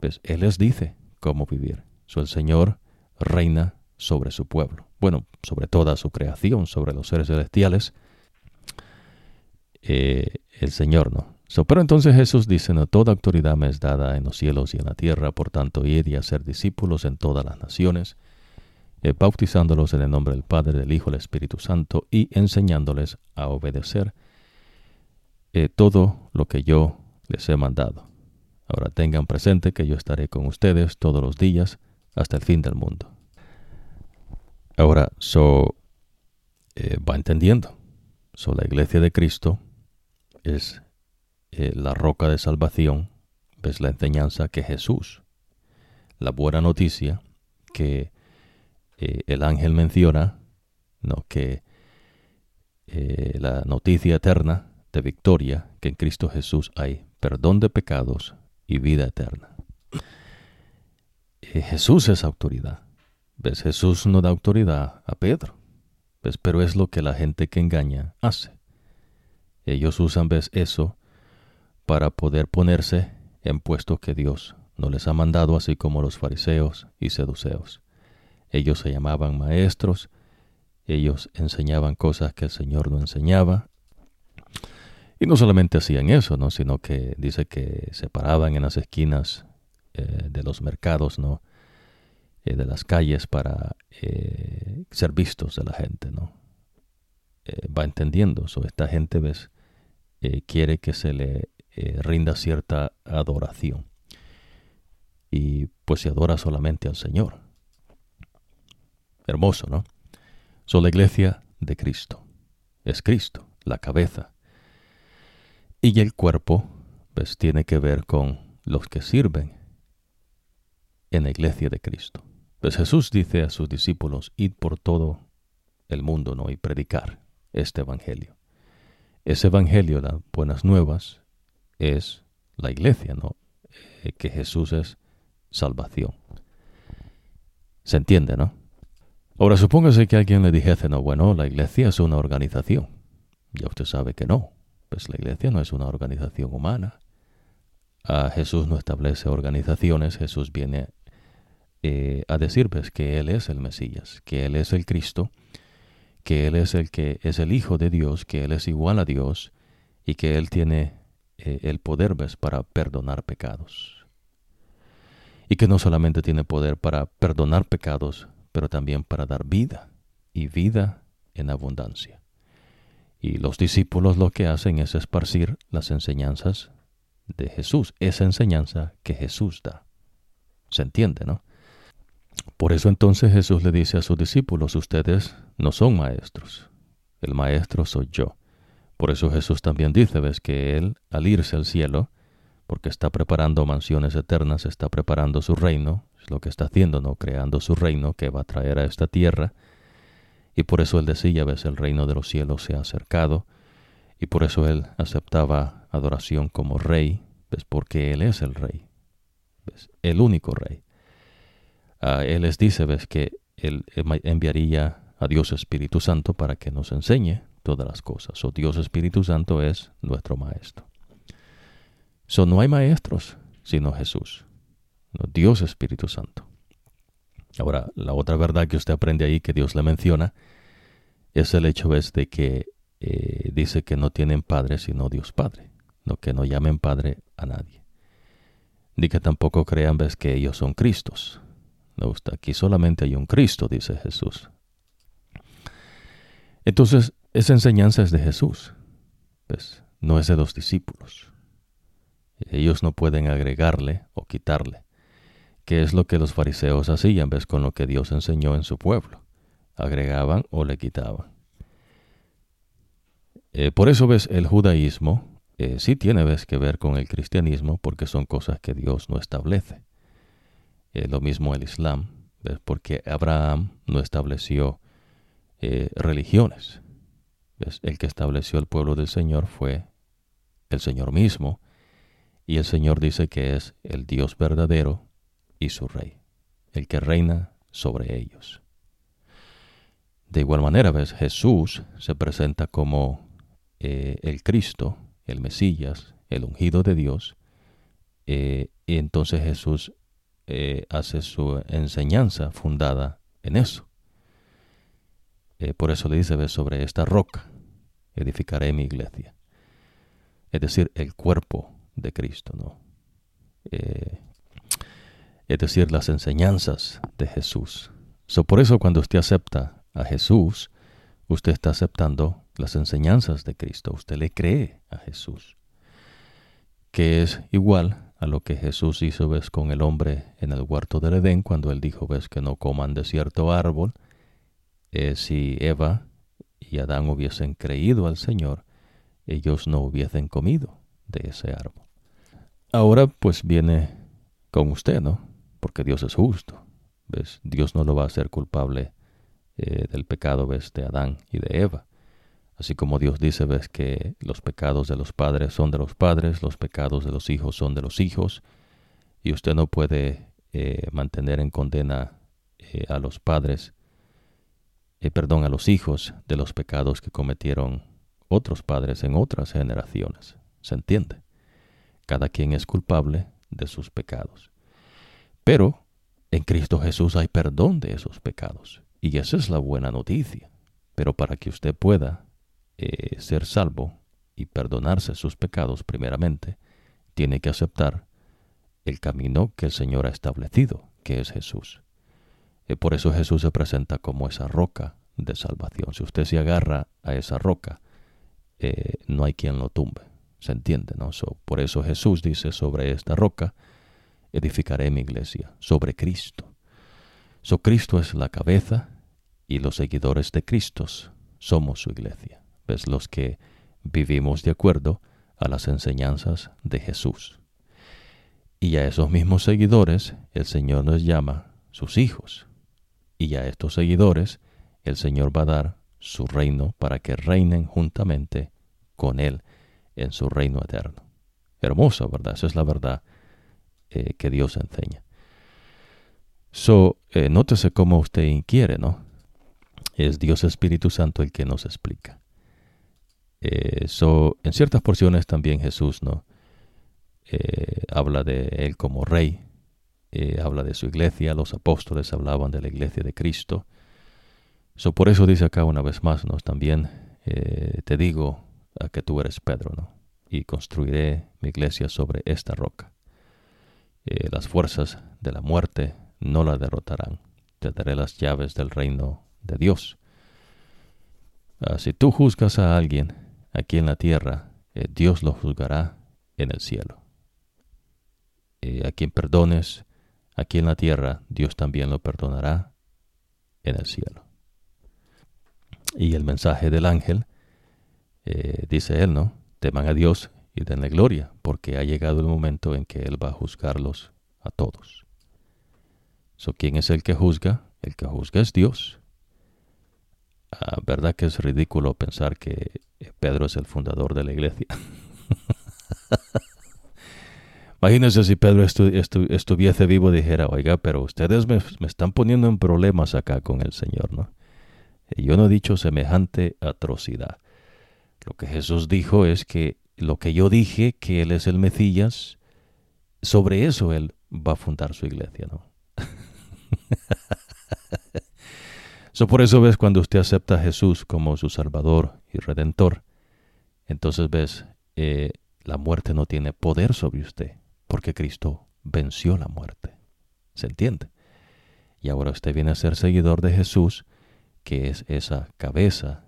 ¿Ves? Él les dice cómo vivir el Señor reina sobre su pueblo. Bueno, sobre toda su creación, sobre los seres celestiales. Eh, el Señor no. pero entonces Jesús dice, no, toda autoridad me es dada en los cielos y en la tierra, por tanto, id y ser discípulos en todas las naciones, eh, bautizándolos en el nombre del Padre, del Hijo, del Espíritu Santo, y enseñándoles a obedecer eh, todo lo que yo les he mandado. Ahora tengan presente que yo estaré con ustedes todos los días hasta el fin del mundo. Ahora, so, eh, va entendiendo. So, la iglesia de Cristo es eh, la roca de salvación, es la enseñanza que Jesús, la buena noticia que eh, el ángel menciona, no que la noticia eterna de victoria que en Cristo Jesús hay perdón de pecados y vida eterna. Jesús es autoridad. ¿Ves? Jesús no da autoridad a Pedro. ¿Ves? Pero es lo que la gente que engaña hace. Ellos usan, ¿ves? Eso para poder ponerse en puestos que Dios no les ha mandado, así como los fariseos y seduceos. Ellos se llamaban maestros, ellos enseñaban cosas que el Señor no enseñaba. Y no solamente hacían eso, ¿no? sino que dice que se paraban en las esquinas eh, de los mercados, ¿no? Eh, de las calles para eh, ser vistos de la gente, ¿no? Va entendiendo. So, esta gente, ¿ves? quiere que se le rinda cierta adoración. Y pues se adora solamente al Señor. Hermoso, ¿no? Son la iglesia de Cristo. Es Cristo, la cabeza. Y el cuerpo, pues tiene que ver con los que sirven en la iglesia de Cristo. Pues Jesús dice a sus discípulos, id por todo el mundo, ¿no? Y predicar este evangelio. Ese evangelio, las buenas nuevas, es la iglesia, ¿no? Eh, que Jesús es salvación. ¿Se entiende, no? Ahora supóngase que alguien le dijese, no, bueno, la iglesia es una organización. Ya usted sabe que no. Pues la iglesia no es una organización humana. A Jesús no establece organizaciones, Jesús viene eh, a decir pues, que Él es el Mesías, que Él es el Cristo, que Él es el que es el Hijo de Dios, que Él es igual a Dios y que Él tiene eh, el poder ¿ves? para perdonar pecados. Y que no solamente tiene poder para perdonar pecados, pero también para dar vida y vida en abundancia. Y los discípulos lo que hacen es esparcir las enseñanzas de Jesús, esa enseñanza que Jesús da. ¿Se entiende, no? Por eso entonces Jesús le dice a sus discípulos, ustedes no son maestros, el maestro soy yo. Por eso Jesús también dice, ves que Él, al irse al cielo, porque está preparando mansiones eternas, está preparando su reino, es lo que está haciendo, ¿no? Creando su reino que va a traer a esta tierra. Y por eso Él decía, ves, el reino de los cielos se ha acercado. Y por eso Él aceptaba adoración como rey, ves, porque Él es el rey, el único rey. Él les dice, ves, que Él enviaría a Dios Espíritu Santo para que nos enseñe todas las cosas. O Dios Espíritu Santo es nuestro Maestro. So, no hay maestros sino Jesús. Dios Espíritu Santo. Ahora, la otra verdad que usted aprende ahí que Dios le menciona es el hecho de que eh, dice que no tienen padre sino Dios Padre, no que no llamen padre a nadie. Ni que tampoco crean ves que ellos son Cristos, no, aquí solamente hay un Cristo, dice Jesús. Entonces, esa enseñanza es de Jesús, pues, no es de los discípulos. Ellos no pueden agregarle o quitarle, que es lo que los fariseos hacían, ves, con lo que Dios enseñó en su pueblo. Agregaban o le quitaban. Eh, por eso ves, el judaísmo eh, sí tiene ves, que ver con el cristianismo, porque son cosas que Dios no establece. Eh, lo mismo el Islam, porque Abraham no estableció eh, religiones. El que estableció el pueblo del Señor fue el Señor mismo, y el Señor dice que es el Dios verdadero y su Rey, el que reina sobre ellos. De igual manera, ¿ves? Jesús se presenta como eh, el Cristo, el Mesías, el ungido de Dios, y entonces Jesús eh, hace su enseñanza fundada en eso. Eh, por eso le dice, sobre esta roca edificaré mi iglesia. Es decir, el cuerpo de Cristo, ¿no? Eh, es decir, las enseñanzas de Jesús. So, por eso cuando usted acepta a Jesús, usted está aceptando las enseñanzas de Cristo. Usted le cree a Jesús, que es igual a lo que Jesús hizo ves con el hombre en el huerto del Edén cuando él dijo ves que no coman de cierto árbol eh, si Eva y Adán hubiesen creído al Señor, ellos no hubiesen comido de ese árbol. Ahora pues viene con usted, ¿no? Porque Dios es justo. ¿Ves? Dios no lo va a hacer culpable eh, del pecado, ¿ves? De Adán y de Eva. Así como Dios dice, ves que los pecados de los padres son de los padres, los pecados de los hijos son de los hijos, y usted no puede eh, mantener en condena eh, a los padres, eh, perdón, a los hijos de los pecados que cometieron otros padres en otras generaciones. ¿Se entiende? Cada quien es culpable de sus pecados. Pero en Cristo Jesús hay perdón de esos pecados. Y esa es la buena noticia. Pero para que usted pueda eh, ser salvo y perdonarse sus pecados primeramente, tiene que aceptar el camino que el Señor ha establecido, que es Jesús. Y por eso Jesús se presenta como esa roca de salvación. Si usted se agarra a esa roca, eh, no hay quien lo tumbe. ¿Se entiende? ¿no? por eso Jesús dice, sobre esta roca edificaré mi iglesia, sobre Cristo. So, Cristo es la cabeza y los seguidores de Cristo somos su iglesia. ¿Ves? Los que vivimos de acuerdo a las enseñanzas de Jesús. Y a esos mismos seguidores el Señor nos llama sus hijos. Y a estos seguidores el Señor va a dar su reino para que reinen juntamente con Él en su reino eterno. Hermoso, ¿verdad? Esa es la verdad eh, que Dios enseña. So, eh, nótese cómo usted inquiere, ¿no? Es Dios Espíritu Santo el que nos explica. Eh, so, en ciertas porciones también Jesús, ¿no? habla de Él como Rey, habla de su iglesia, los apóstoles hablaban de la iglesia de Cristo, So, por eso dice acá una vez más, ¿no? También eh, te digo que tú eres Pedro, ¿no? Y construiré mi iglesia sobre esta roca. Eh, las fuerzas de la muerte no la derrotarán. Te daré las llaves del reino de Dios. Ah, si tú juzgas a alguien aquí en la tierra, eh, Dios lo juzgará en el cielo. a quien perdones aquí en la tierra, Dios también lo perdonará en el cielo. Y el mensaje del ángel, eh, dice él, ¿no? Teman a Dios y denle gloria, porque ha llegado el momento en que Él va a juzgarlos a todos. So, ¿Quién es el que juzga? El que juzga es Dios. Ah, ¿Verdad que es ridículo pensar que Pedro es el fundador de la iglesia? Imagínense si Pedro estuviese vivo y dijera, oiga, pero ustedes me, están poniendo en problemas acá con el Señor, ¿no? Yo no he dicho semejante atrocidad. Lo que Jesús dijo es que lo que yo dije, que Él es el Mesías, sobre eso Él va a fundar su iglesia, ¿no? so, por eso ves cuando usted acepta a Jesús como su Salvador y Redentor, entonces ves, eh, la muerte no tiene poder sobre usted, porque Cristo venció la muerte. ¿Se entiende? Y ahora usted viene a ser seguidor de Jesús, que es esa cabeza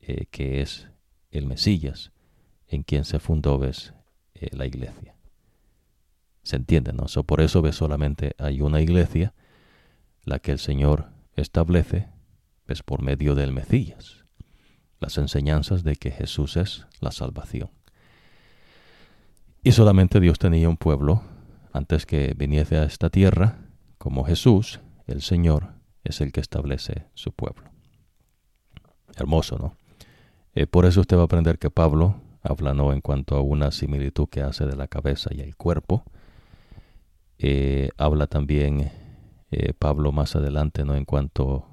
eh, que es el Mesías, en quien se fundó ves, eh, la iglesia. ¿Se entiende? No? por eso ves solamente hay una iglesia, la que el Señor establece, ves por medio del Mesías, las enseñanzas de que Jesús es la salvación. Y solamente Dios tenía un pueblo antes que viniese a esta tierra, como Jesús, el Señor, es el que establece su pueblo. Hermoso, ¿no? Eh, por eso usted va a aprender que Pablo habla no en cuanto a una similitud que hace de la cabeza y el cuerpo. Eh, habla también eh, Pablo más adelante no en cuanto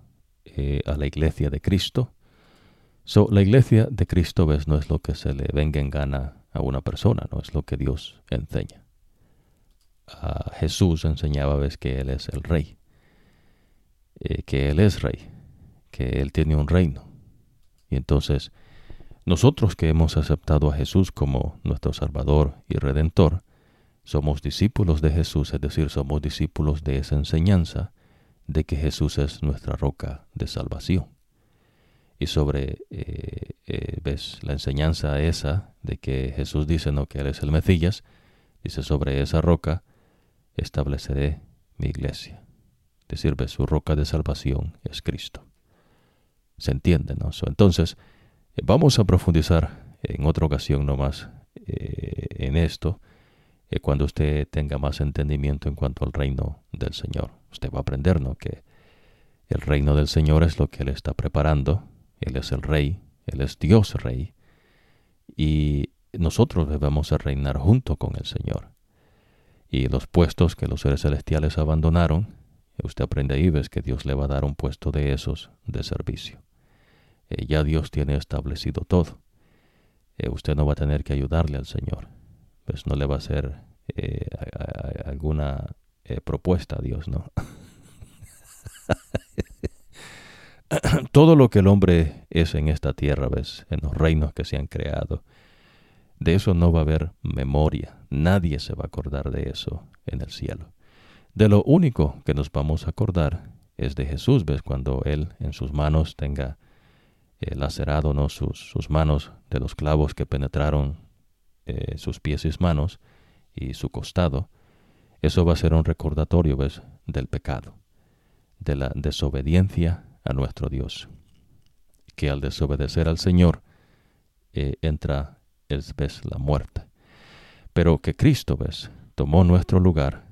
a la iglesia de Cristo. So, la iglesia de Cristo ves no es lo que se le venga en gana a una persona, no es lo que Dios enseña. A Jesús enseñaba ves que él es el rey. Eh, que Él es rey, que Él tiene un reino. Y entonces, nosotros que hemos aceptado a Jesús como nuestro Salvador y Redentor, somos discípulos de Jesús, es decir, somos discípulos de esa enseñanza de que Jesús es nuestra roca de salvación. Y sobre, eh, eh, ves, la enseñanza esa de que Jesús dice, no, que Él es el Mesías, dice, sobre esa roca estableceré mi iglesia te sirve su roca de salvación es Cristo. ¿Se entiende? ¿no? entonces, vamos a profundizar en otra ocasión nomás en esto, cuando usted tenga más entendimiento en cuanto al reino del Señor. Usted va a aprender ¿no? que el reino del Señor es lo que Él está preparando. Él es el Rey, Él es Dios Rey. Y nosotros debemos reinar junto con el Señor. Y los puestos que los seres celestiales abandonaron, usted aprende ahí, ves que Dios le va a dar un puesto de esos de servicio. Eh, ya Dios tiene establecido todo. Eh, usted no va a tener que ayudarle al Señor. Pues no le va a hacer eh, alguna propuesta a Dios, ¿no? todo lo que el hombre es en esta tierra, ves, en los reinos que se han creado, de eso no va a haber memoria. Nadie se va a acordar de eso en el cielo. De lo único que nos vamos a acordar es de Jesús, ves, cuando Él en sus manos tenga eh, lacerado ¿no? sus, sus, manos de los clavos que penetraron eh, sus pies y manos y su costado. Eso va a ser un recordatorio, ves, del pecado, de la desobediencia a nuestro Dios. Que al desobedecer al Señor eh, entra es ves la muerte. Pero que Cristo ves tomó nuestro lugar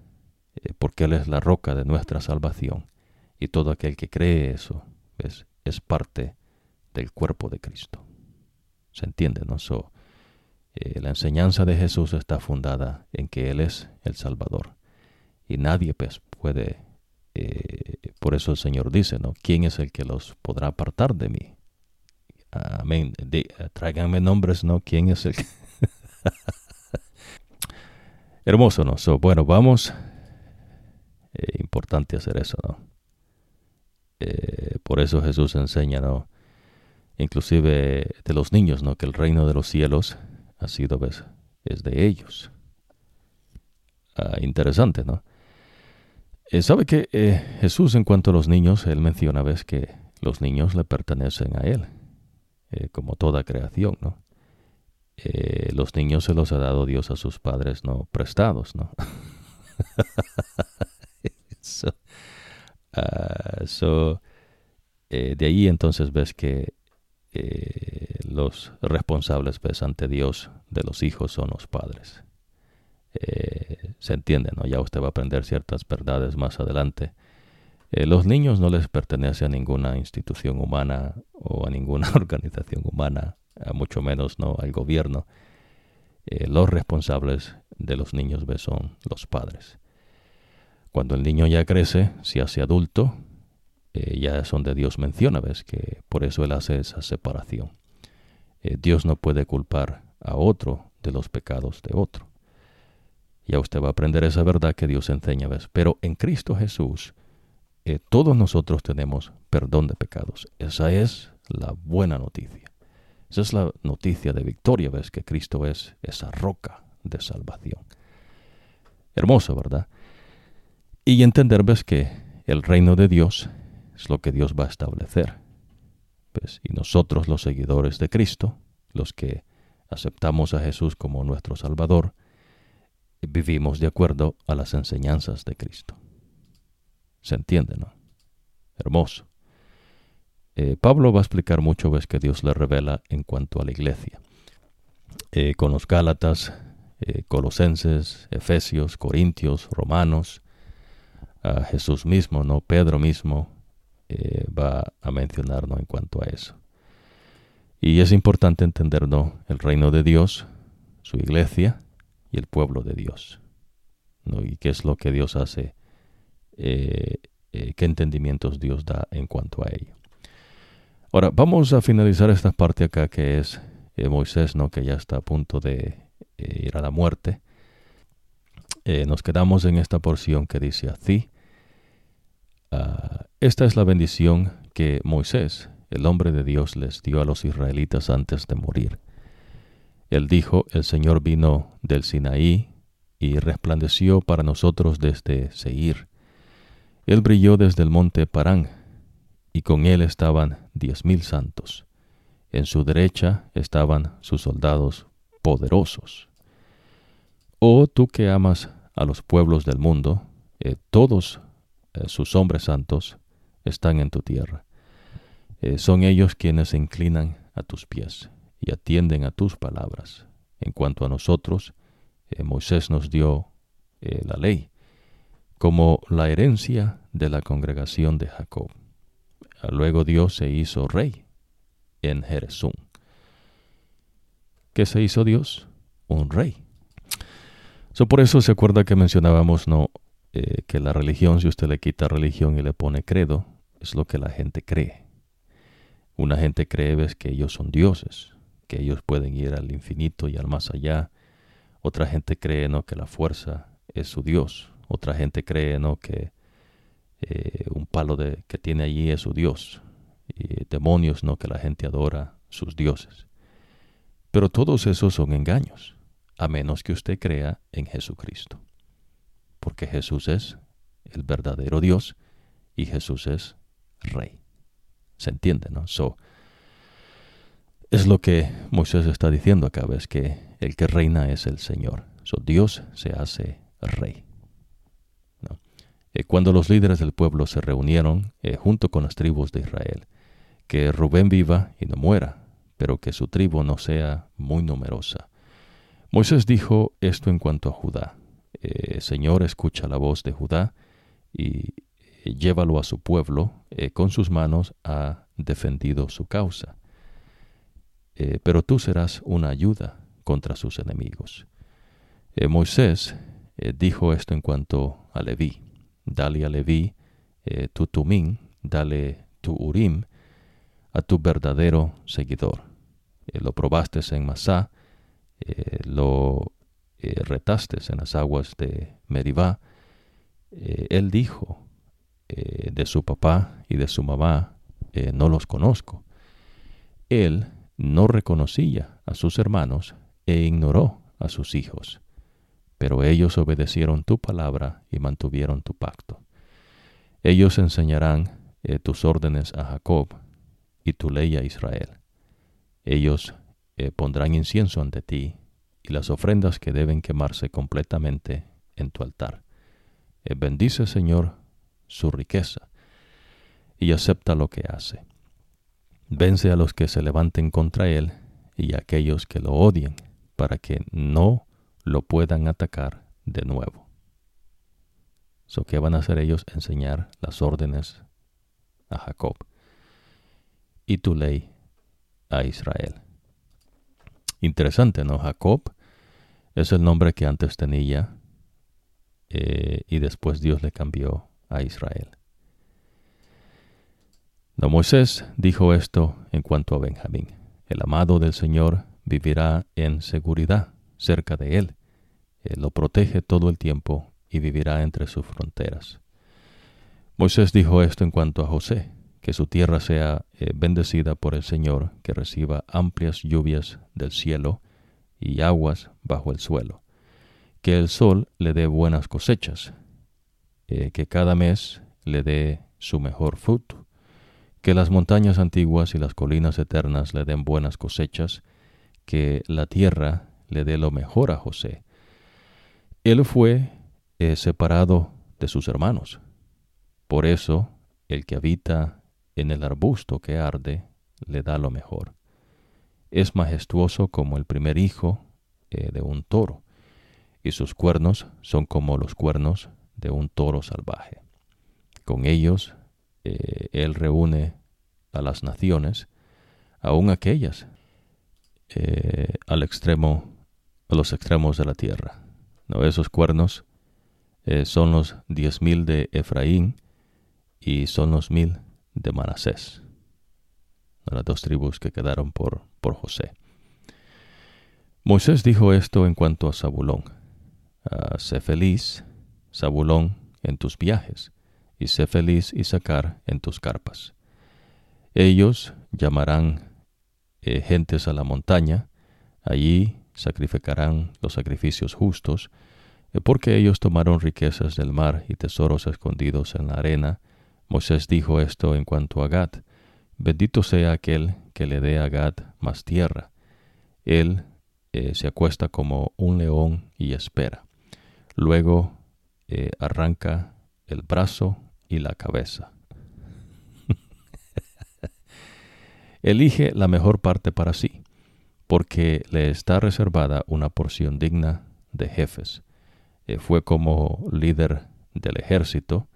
eh, porque Él es la roca de nuestra salvación y todo aquel que cree eso ves es parte del cuerpo de Cristo. ¿Se entiende? No? So, eh, la enseñanza de Jesús está fundada en que Él es el Salvador y nadie pues, puede eh, por eso el Señor dice, ¿no? ¿Quién es el que los podrá apartar de mí? Amén. tráiganme nombres, ¿no? ¿Quién es el que... Hermoso, ¿no? bueno, vamos. Eh, importante hacer eso, ¿no? Eh, por eso Jesús enseña, ¿no? Inclusive de los niños, ¿no? Que el reino de los cielos ha sido, ¿ves? Es de ellos. Ah, interesante, ¿no? Eh, ¿Sabe que Jesús en cuanto a los niños, él menciona, ¿ves? Que los niños le pertenecen a él. Eh, como toda creación, ¿no? Eh, los niños se los ha dado Dios a sus padres, ¿no? Prestados, ¿no? Ah, eh, de ahí entonces ves que los responsables, ves, ante Dios de los hijos son los padres. se entiende, ¿no? Ya usted va a aprender ciertas verdades más adelante eh, los niños no les pertenece a ninguna institución humana o a ninguna organización humana, mucho menos no al gobierno. Eh, los responsables de los niños son los padres. Cuando el niño ya crece, se hace adulto, eh, ya es donde Dios menciona, ves que por eso Él hace esa separación. Dios no puede culpar a otro de los pecados de otro. Ya usted va a aprender esa verdad que Dios enseña, ves. Pero en Cristo Jesús, eh, todos nosotros tenemos perdón de pecados. Esa es la buena noticia. Esa es la noticia de victoria, ves que Cristo es esa roca de salvación. Hermoso, ¿verdad? Y entender, ves que el reino de Dios es lo que Dios va a establecer. ¿Ves? Y nosotros los seguidores de Cristo, los que aceptamos a Jesús como nuestro Salvador, vivimos de acuerdo a las enseñanzas de Cristo. Se entiende, ¿no? Hermoso. Eh, Pablo va a explicar mucho ves que Dios le revela en cuanto a la iglesia. Eh, con los Gálatas, eh, Colosenses, Efesios, Corintios, Romanos, a Jesús mismo, ¿no? Pedro mismo va a mencionarnos en cuanto a eso. Y es importante entender, ¿no? El reino de Dios, su iglesia y el pueblo de Dios. ¿no? Y qué es lo que Dios hace eh, eh, qué entendimientos Dios da en cuanto a ello. Ahora, vamos a finalizar esta parte acá que es eh, Moisés, ¿no? que ya está a punto de ir a la muerte. nos quedamos en esta porción que dice así. Ah, esta es la bendición que Moisés, el hombre de Dios, les dio a los israelitas antes de morir. Él dijo, el Señor vino del Sinaí y resplandeció para nosotros desde Seir él brilló desde el monte Parán, y con él estaban diez mil santos. En su derecha estaban sus soldados poderosos. Oh tú que amas a los pueblos del mundo, eh, todos sus hombres santos están en tu tierra. Eh, son ellos quienes se inclinan a tus pies y atienden a tus palabras. En cuanto a nosotros, eh, Moisés nos dio eh, la ley como la herencia de la congregación de Jacob. Luego Dios se hizo rey en Jerezún. ¿Qué se hizo Dios? Un rey. So, por eso se acuerda que mencionábamos no eh, que la religión, si usted le quita religión y le pone credo, es lo que la gente cree. Una gente cree que ellos son dioses, que ellos pueden ir al infinito y al más allá. Otra gente cree no que la fuerza es su Dios. Otra gente cree no que eh, un palo de, que tiene allí es su Dios. Y demonios no que la gente adora sus dioses. Pero todos esos son engaños a menos que usted crea en Jesucristo. Porque Jesús es el verdadero Dios y Jesús es Rey. ¿Se entiende, no? So, es lo que Moisés está diciendo acá, ves que el que reina es el Señor. So, Dios se hace Rey. Eh, cuando los líderes del pueblo se reunieron eh, junto con las tribus de Israel, que Rubén viva y no muera, pero que su tribu no sea muy numerosa Moisés dijo esto en cuanto a Judá. Eh, Señor, escucha la voz de Judá y eh, llévalo a su pueblo, eh, con sus manos ha defendido su causa. pero tú serás una ayuda contra sus enemigos. Moisés dijo esto en cuanto a Leví. Dale a Leví tu tumín, dale tu urim a tu verdadero seguidor. lo probaste en Masá, lo eh, en las aguas de Meribá, eh, él dijo de su papá y de su mamá, no los conozco. Él no reconocía a sus hermanos e ignoró a sus hijos, pero ellos obedecieron tu palabra y mantuvieron tu pacto. Ellos enseñarán tus órdenes a Jacob y tu ley a Israel. Ellos eh, pondrán incienso ante ti y las ofrendas que deben quemarse completamente en tu altar. Eh, bendice, Señor, su riqueza y acepta lo que hace. Vence a los que se levanten contra él y a aquellos que lo odien, para que no lo puedan atacar de nuevo. So, ¿Qué van a hacer ellos? Enseñar las órdenes a Jacob y tu ley a Israel. Interesante, ¿no? Jacob es el nombre que antes tenía eh, y después Dios le cambió a Israel. No, Moisés dijo esto en cuanto a Benjamín. El amado del Señor vivirá en seguridad cerca de él. Él lo protege todo el tiempo y vivirá entre sus fronteras. Moisés dijo esto en cuanto a José que su tierra sea eh, bendecida por el Señor, que reciba amplias lluvias del cielo y aguas bajo el suelo, que el sol le dé buenas cosechas, eh, que cada mes le dé su mejor fruto, que las montañas antiguas y las colinas eternas le den buenas cosechas, que la tierra le dé lo mejor a José. Él fue eh, separado de sus hermanos. Por eso, el que habita en el arbusto que arde le da lo mejor. Es majestuoso como el primer hijo eh, de un toro, y sus cuernos son como los cuernos de un toro salvaje. Con ellos eh, él reúne a las naciones, aun aquellas eh, al extremo, a los extremos de la tierra. ¿No? Esos cuernos son los diez mil de Efraín y son los mil de Manasés, las dos tribus que quedaron por, por José. Moisés dijo esto en cuanto a Zabulón. Ah, sé feliz, Zabulón, en tus viajes, y sé feliz Isaacar en tus carpas. Ellos llamarán eh, gentes a la montaña, allí sacrificarán los sacrificios justos, eh, porque ellos tomaron riquezas del mar y tesoros escondidos en la arena, Moisés dijo esto en cuanto a Gad. Bendito sea aquel que le dé a Gad más tierra. Él eh, se acuesta como un león y espera. Luego eh, arranca el brazo y la cabeza. elige la mejor parte para sí, porque le está reservada una porción digna de jefes. Eh, fue como líder del ejército,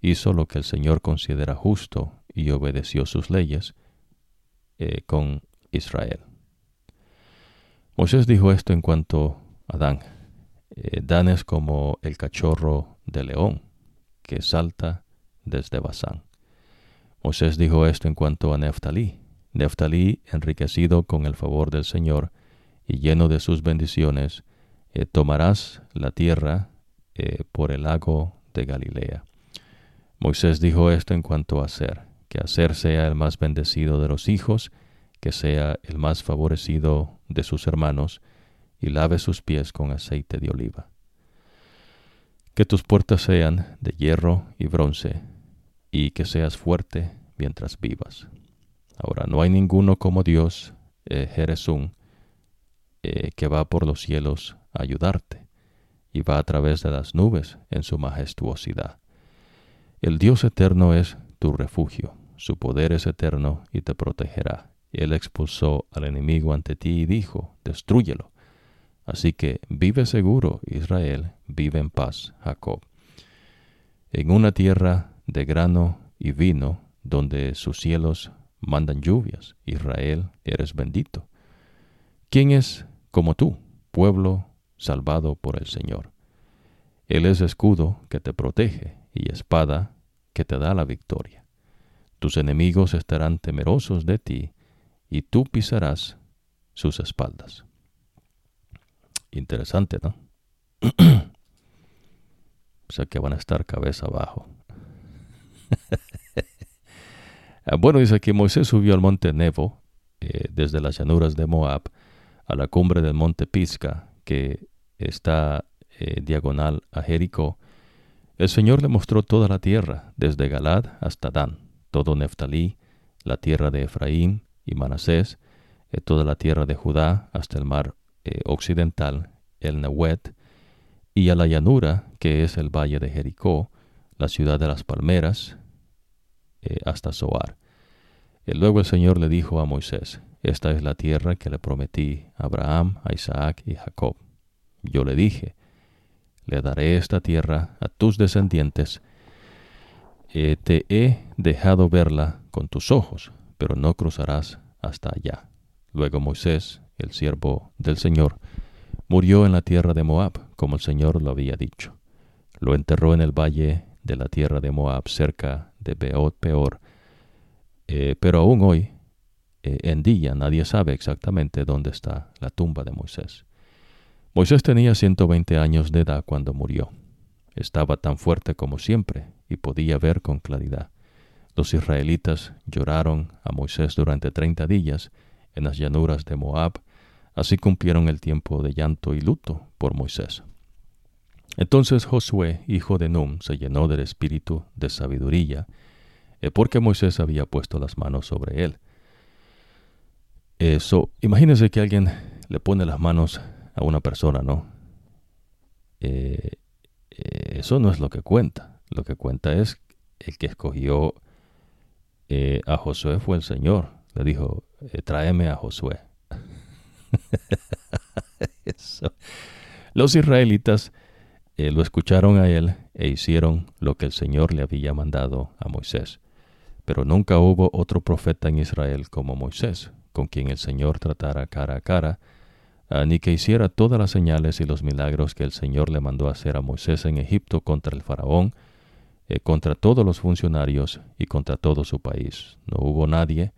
hizo lo que el Señor considera justo y obedeció sus leyes eh, con Israel. Moisés dijo esto en cuanto a Dan. Eh, Dan es como el cachorro de león que salta desde Basán. Moisés dijo esto en cuanto a Neftalí. Neftalí, enriquecido con el favor del Señor y lleno de sus bendiciones, eh, tomarás la tierra por el lago de Galilea. Moisés dijo esto en cuanto a Ser que hacer sea el más bendecido de los hijos, que sea el más favorecido de sus hermanos, y lave sus pies con aceite de oliva. Que tus puertas sean de hierro y bronce, y que seas fuerte mientras vivas. Ahora, no hay ninguno como Dios, eh, eh, que va por los cielos a ayudarte, y va a través de las nubes en su majestuosidad. El Dios eterno es tu refugio su poder es eterno y te protegerá. Él expulsó al enemigo ante ti y dijo, destrúyelo. Así que vive seguro, Israel, vive en paz, Jacob. En una tierra de grano y vino, donde sus cielos mandan lluvias, Israel, eres bendito. ¿Quién es como tú, pueblo salvado por el Señor? Él es escudo que te protege y espada que te da la victoria. Tus enemigos estarán temerosos de ti, y tú pisarás sus espaldas. Interesante, ¿no? o sea que van a estar cabeza abajo. Ah, bueno, dice que Moisés subió al monte Nebo, eh, desde las llanuras de Moab, a la cumbre del monte Pisca, que está eh, diagonal a Jericó. El Señor le mostró toda la tierra, desde Galad hasta Dan todo Neftalí, la tierra de Efraín y Manasés, eh, toda la tierra de Judá hasta el mar eh, occidental, el Nehuet, y a la llanura, que es el valle de Jericó, la ciudad de las palmeras, eh, hasta Zoar. luego el Señor le dijo a Moisés, Esta es la tierra que le prometí a Abraham, a Isaac y Jacob. Yo le dije, Le daré esta tierra a tus descendientes, eh, te he dejado verla con tus ojos, pero no cruzarás hasta allá. Luego Moisés, el siervo del Señor, murió en la tierra de Moab, como el Señor lo había dicho. Lo enterró en el valle de la tierra de Moab, cerca de Beot Peor. Eh, pero aún hoy, eh, en día, nadie sabe exactamente dónde está la tumba de Moisés. Moisés tenía 120 años de edad cuando murió. Estaba tan fuerte como siempre y podía ver con claridad. Los israelitas lloraron a Moisés durante treinta días en las llanuras de Moab, así cumplieron el tiempo de llanto y luto por Moisés. Entonces Josué, hijo de Num, se llenó del espíritu de sabiduría, eh, porque Moisés había puesto las manos sobre él. Eso, imagínense que alguien le pone las manos a una persona, ¿no? Eh, eh, eso no es lo que cuenta. Lo que cuenta es el que escogió eh, a Josué fue el Señor. Le dijo, eh, tráeme a Josué. Los israelitas eh, lo escucharon a él e hicieron lo que el Señor le había mandado a Moisés. Pero nunca hubo otro profeta en Israel como Moisés, con quien el Señor tratara cara a cara, ah, ni que hiciera todas las señales y los milagros que el Señor le mandó hacer a Moisés en Egipto contra el faraón, eh, contra todos los funcionarios y contra todo su país. No hubo nadie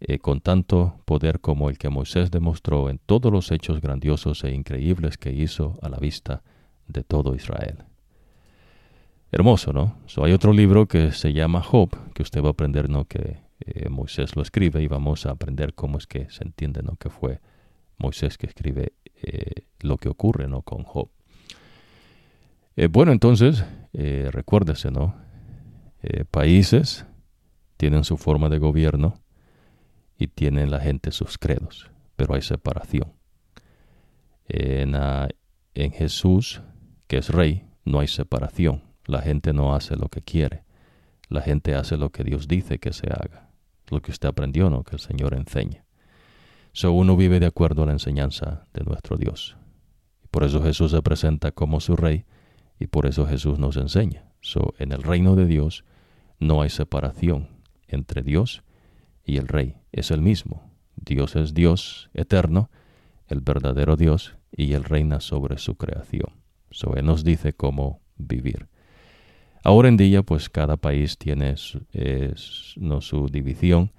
eh, con tanto poder como el que Moisés demostró en todos los hechos grandiosos e increíbles que hizo a la vista de todo Israel. Hermoso, ¿no? hay otro libro que se llama Job, que usted va a aprender, ¿no? Que eh, Moisés lo escribe y vamos a aprender cómo es que se entiende, ¿no? Que fue Moisés que escribe lo que ocurre, ¿no? Con Job. Bueno, entonces, eh, recuérdese, ¿no? Eh, países tienen su forma de gobierno y tienen la gente sus credos, pero hay separación. En, Jesús, que es rey, no hay separación. La gente no hace lo que quiere. La gente hace lo que Dios dice que se haga. lo que usted aprendió, ¿no? Que el Señor enseña. So uno vive de acuerdo a la enseñanza de nuestro Dios. Por eso Jesús se presenta como su rey y por eso Jesús nos enseña. So, en el reino de Dios no hay separación entre Dios y el rey. Es el mismo. Dios es Dios eterno, el verdadero Dios, y Él reina sobre su creación. So, él nos dice cómo vivir. Ahora en día, pues cada país tiene su, no, su división,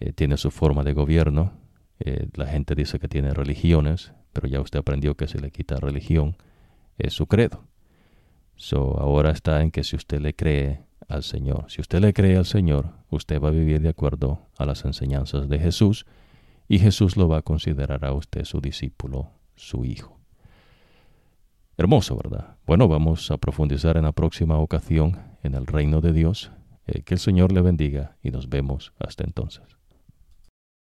eh, tiene su forma de gobierno. Eh, la gente dice que tiene religiones, pero ya usted aprendió que se le quita religión, es su credo. So, ahora está en que si usted le cree al Señor, si usted le cree al Señor, usted va a vivir de acuerdo a las enseñanzas de Jesús y Jesús lo va a considerar a usted su discípulo, su hijo. Hermoso, ¿verdad? Bueno, vamos a profundizar en la próxima ocasión en el reino de Dios. Eh, que el Señor le bendiga y nos vemos hasta entonces.